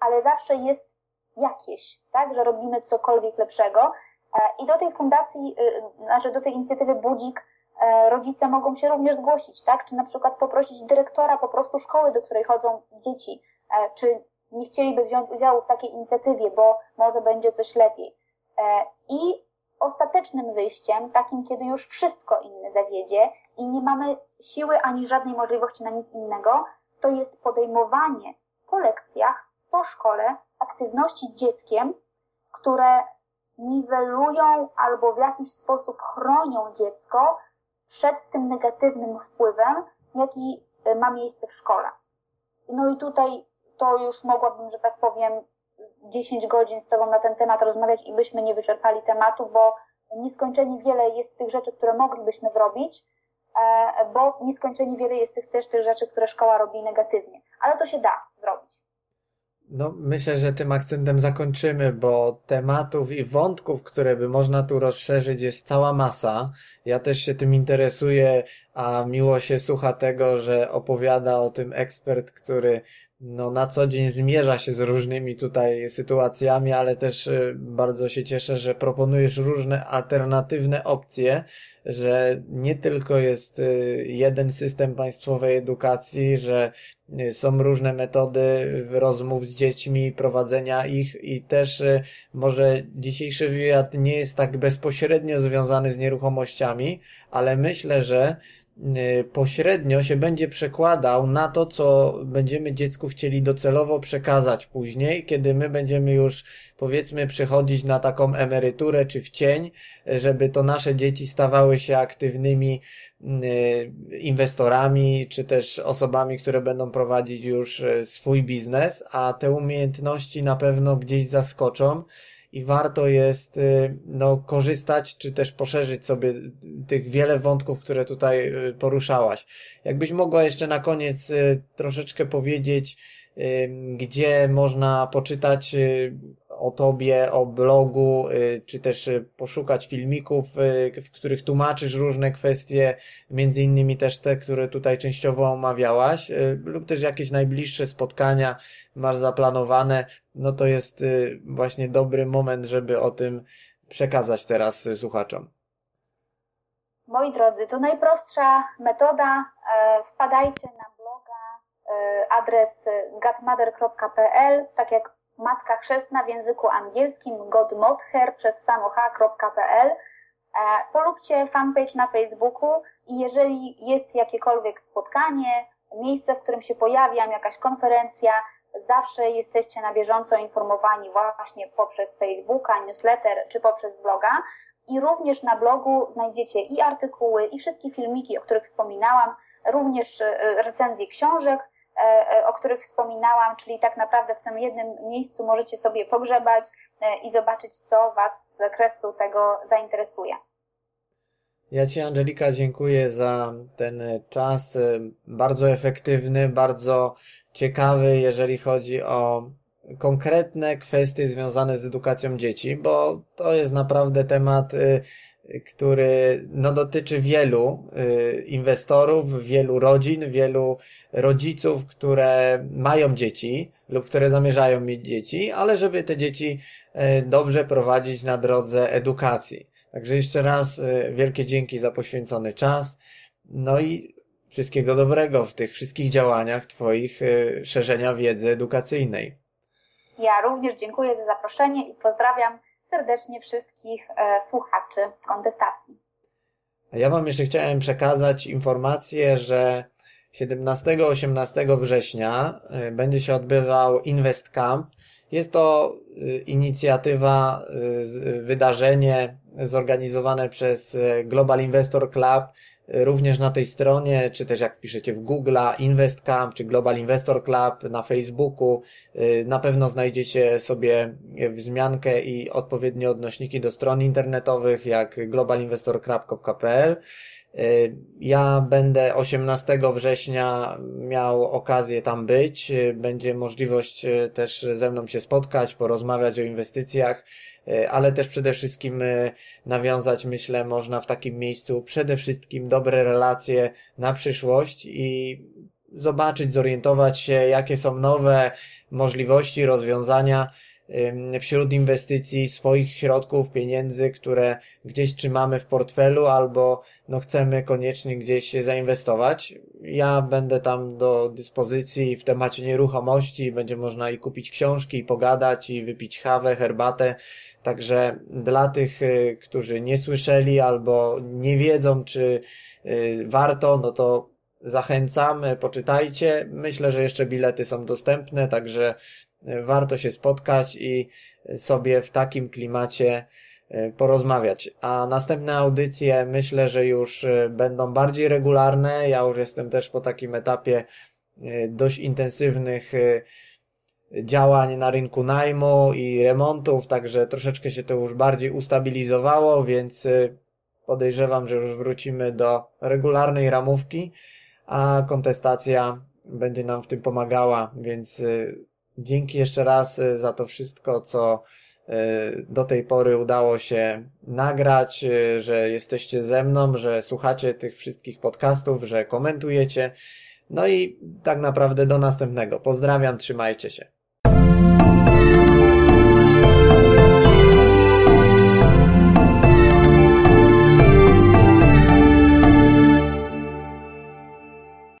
ale zawsze jest jakieś, tak, że robimy cokolwiek lepszego. I do tej fundacji, znaczy do tej inicjatywy Budzik rodzice mogą się również zgłosić, tak, czy na przykład poprosić dyrektora po prostu szkoły, do której chodzą dzieci, czy nie chcieliby wziąć udziału w takiej inicjatywie, bo może będzie coś lepiej. E, I ostatecznym wyjściem, takim kiedy już wszystko inne zawiedzie i nie mamy siły ani żadnej możliwości na nic innego, to jest podejmowanie po lekcjach, po szkole aktywności z dzieckiem, które niwelują albo w jakiś sposób chronią dziecko przed tym negatywnym wpływem, jaki e, ma miejsce w szkole. No i tutaj to już mogłabym, że tak powiem, 10 godzin z Tobą na ten temat rozmawiać i byśmy nie wyczerpali tematu, bo nieskończenie wiele jest tych rzeczy, które moglibyśmy zrobić, e, bo nieskończenie wiele jest tych też tych rzeczy, które szkoła robi negatywnie. Ale to się da zrobić. No, myślę, że tym akcentem zakończymy, bo tematów i wątków, które by można tu rozszerzyć, jest cała masa. Ja też się tym interesuję, a miło się słucha tego, że opowiada o tym ekspert, który no, na co dzień zmierza się z różnymi tutaj sytuacjami, ale też y, bardzo się cieszę, że proponujesz różne alternatywne opcje, że nie tylko jest y, jeden system państwowej edukacji, że y, są różne metody rozmów z dziećmi, prowadzenia ich i też może dzisiejszy wywiad nie jest tak bezpośrednio związany z nieruchomościami, ale myślę, że pośrednio się będzie przekładał na to, co będziemy dziecku chcieli docelowo przekazać później, kiedy my będziemy już, powiedzmy, przechodzić na taką emeryturę czy w cień, żeby to nasze dzieci stawały się aktywnymi y, inwestorami, czy też osobami, które będą prowadzić już y, swój biznes, a te umiejętności na pewno gdzieś zaskoczą i warto jest y, no, korzystać, czy też poszerzyć sobie tych wiele wątków, które tutaj y, poruszałaś. Jakbyś mogła jeszcze na koniec y, troszeczkę powiedzieć, gdzie można poczytać o tobie, o blogu, y, czy też y, poszukać filmików, y, w których tłumaczysz różne kwestie, między innymi też te, które tutaj częściowo omawiałaś, lub też jakieś najbliższe spotkania masz zaplanowane, no to jest właśnie dobry moment, żeby o tym przekazać teraz słuchaczom. Moi drodzy, to najprostsza metoda. E, wpadajcie na bloga, e, adres godmother.pl, tak jak matka chrzestna w języku angielskim, godmother przez samoh.pl. E, polubcie fanpage na Facebooku i jeżeli jest jakiekolwiek spotkanie, miejsce, w którym się pojawiam, jakaś konferencja, zawsze jesteście na bieżąco informowani właśnie poprzez Facebooka, newsletter czy poprzez bloga. I również na blogu znajdziecie i artykuły, i wszystkie filmiki, o których wspominałam, również e, recenzje książek, o których wspominałam, czyli tak naprawdę w tym jednym miejscu możecie sobie pogrzebać i zobaczyć, co Was z zakresu tego zainteresuje. Ja Ci, Angelika, dziękuję za ten czas. Bardzo efektywny, bardzo ciekawy, jeżeli chodzi o konkretne kwestie związane z edukacją dzieci, bo to jest naprawdę temat, który no, dotyczy wielu y, inwestorów, wielu rodzin, wielu rodziców, które mają dzieci lub które zamierzają mieć dzieci, ale żeby te dzieci y, dobrze prowadzić na drodze edukacji. Także jeszcze raz wielkie dzięki za poświęcony czas. No i wszystkiego dobrego w tych wszystkich działaniach Twoich szerzenia wiedzy edukacyjnej. Ja również dziękuję za zaproszenie i pozdrawiam serdecznie wszystkich e, słuchaczy kontestacji. Ja Wam jeszcze chciałem przekazać informację, że 17-18 września e, będzie się odbywał Invest Camp. Jest to e, inicjatywa, wydarzenie zorganizowane przez Global Investor Club również na tej stronie, czy też jak piszecie w Google, InvestCamp, czy Global Investor Club na Facebooku, y, na pewno znajdziecie sobie wzmiankę i odpowiednie odnośniki do stron internetowych, jak globalinvestorclub.pl. Y, ja będę 18 września miał okazję tam być. Y, będzie możliwość też ze mną się spotkać, porozmawiać o inwestycjach ale też przede wszystkim nawiązać, myślę, można w takim miejscu przede wszystkim dobre relacje na przyszłość i zobaczyć, zorientować się, jakie są nowe możliwości, rozwiązania wśród inwestycji swoich środków, pieniędzy, które gdzieś trzymamy w portfelu albo no chcemy koniecznie gdzieś zainwestować. Ja będę tam do dyspozycji w temacie nieruchomości, będzie można i kupić książki, i pogadać, i wypić kawę, herbatę. Także dla tych, y, którzy nie słyszeli albo nie wiedzą, czy y, warto, no to zachęcamy, poczytajcie. Myślę, że jeszcze bilety są dostępne, także warto się spotkać i sobie w takim klimacie porozmawiać. A następne audycje myślę, że już będą bardziej regularne. Ja już jestem też po takim etapie dość intensywnych działań na rynku najmu i remontów, także troszeczkę się to już bardziej ustabilizowało, więc podejrzewam, że już wrócimy do regularnej ramówki, a kontestacja będzie nam w tym pomagała, więc dzięki jeszcze raz y, za to wszystko, co do tej pory udało się nagrać, że jesteście ze mną, że słuchacie tych wszystkich podcastów, że komentujecie. No i tak naprawdę do następnego. Pozdrawiam, trzymajcie się.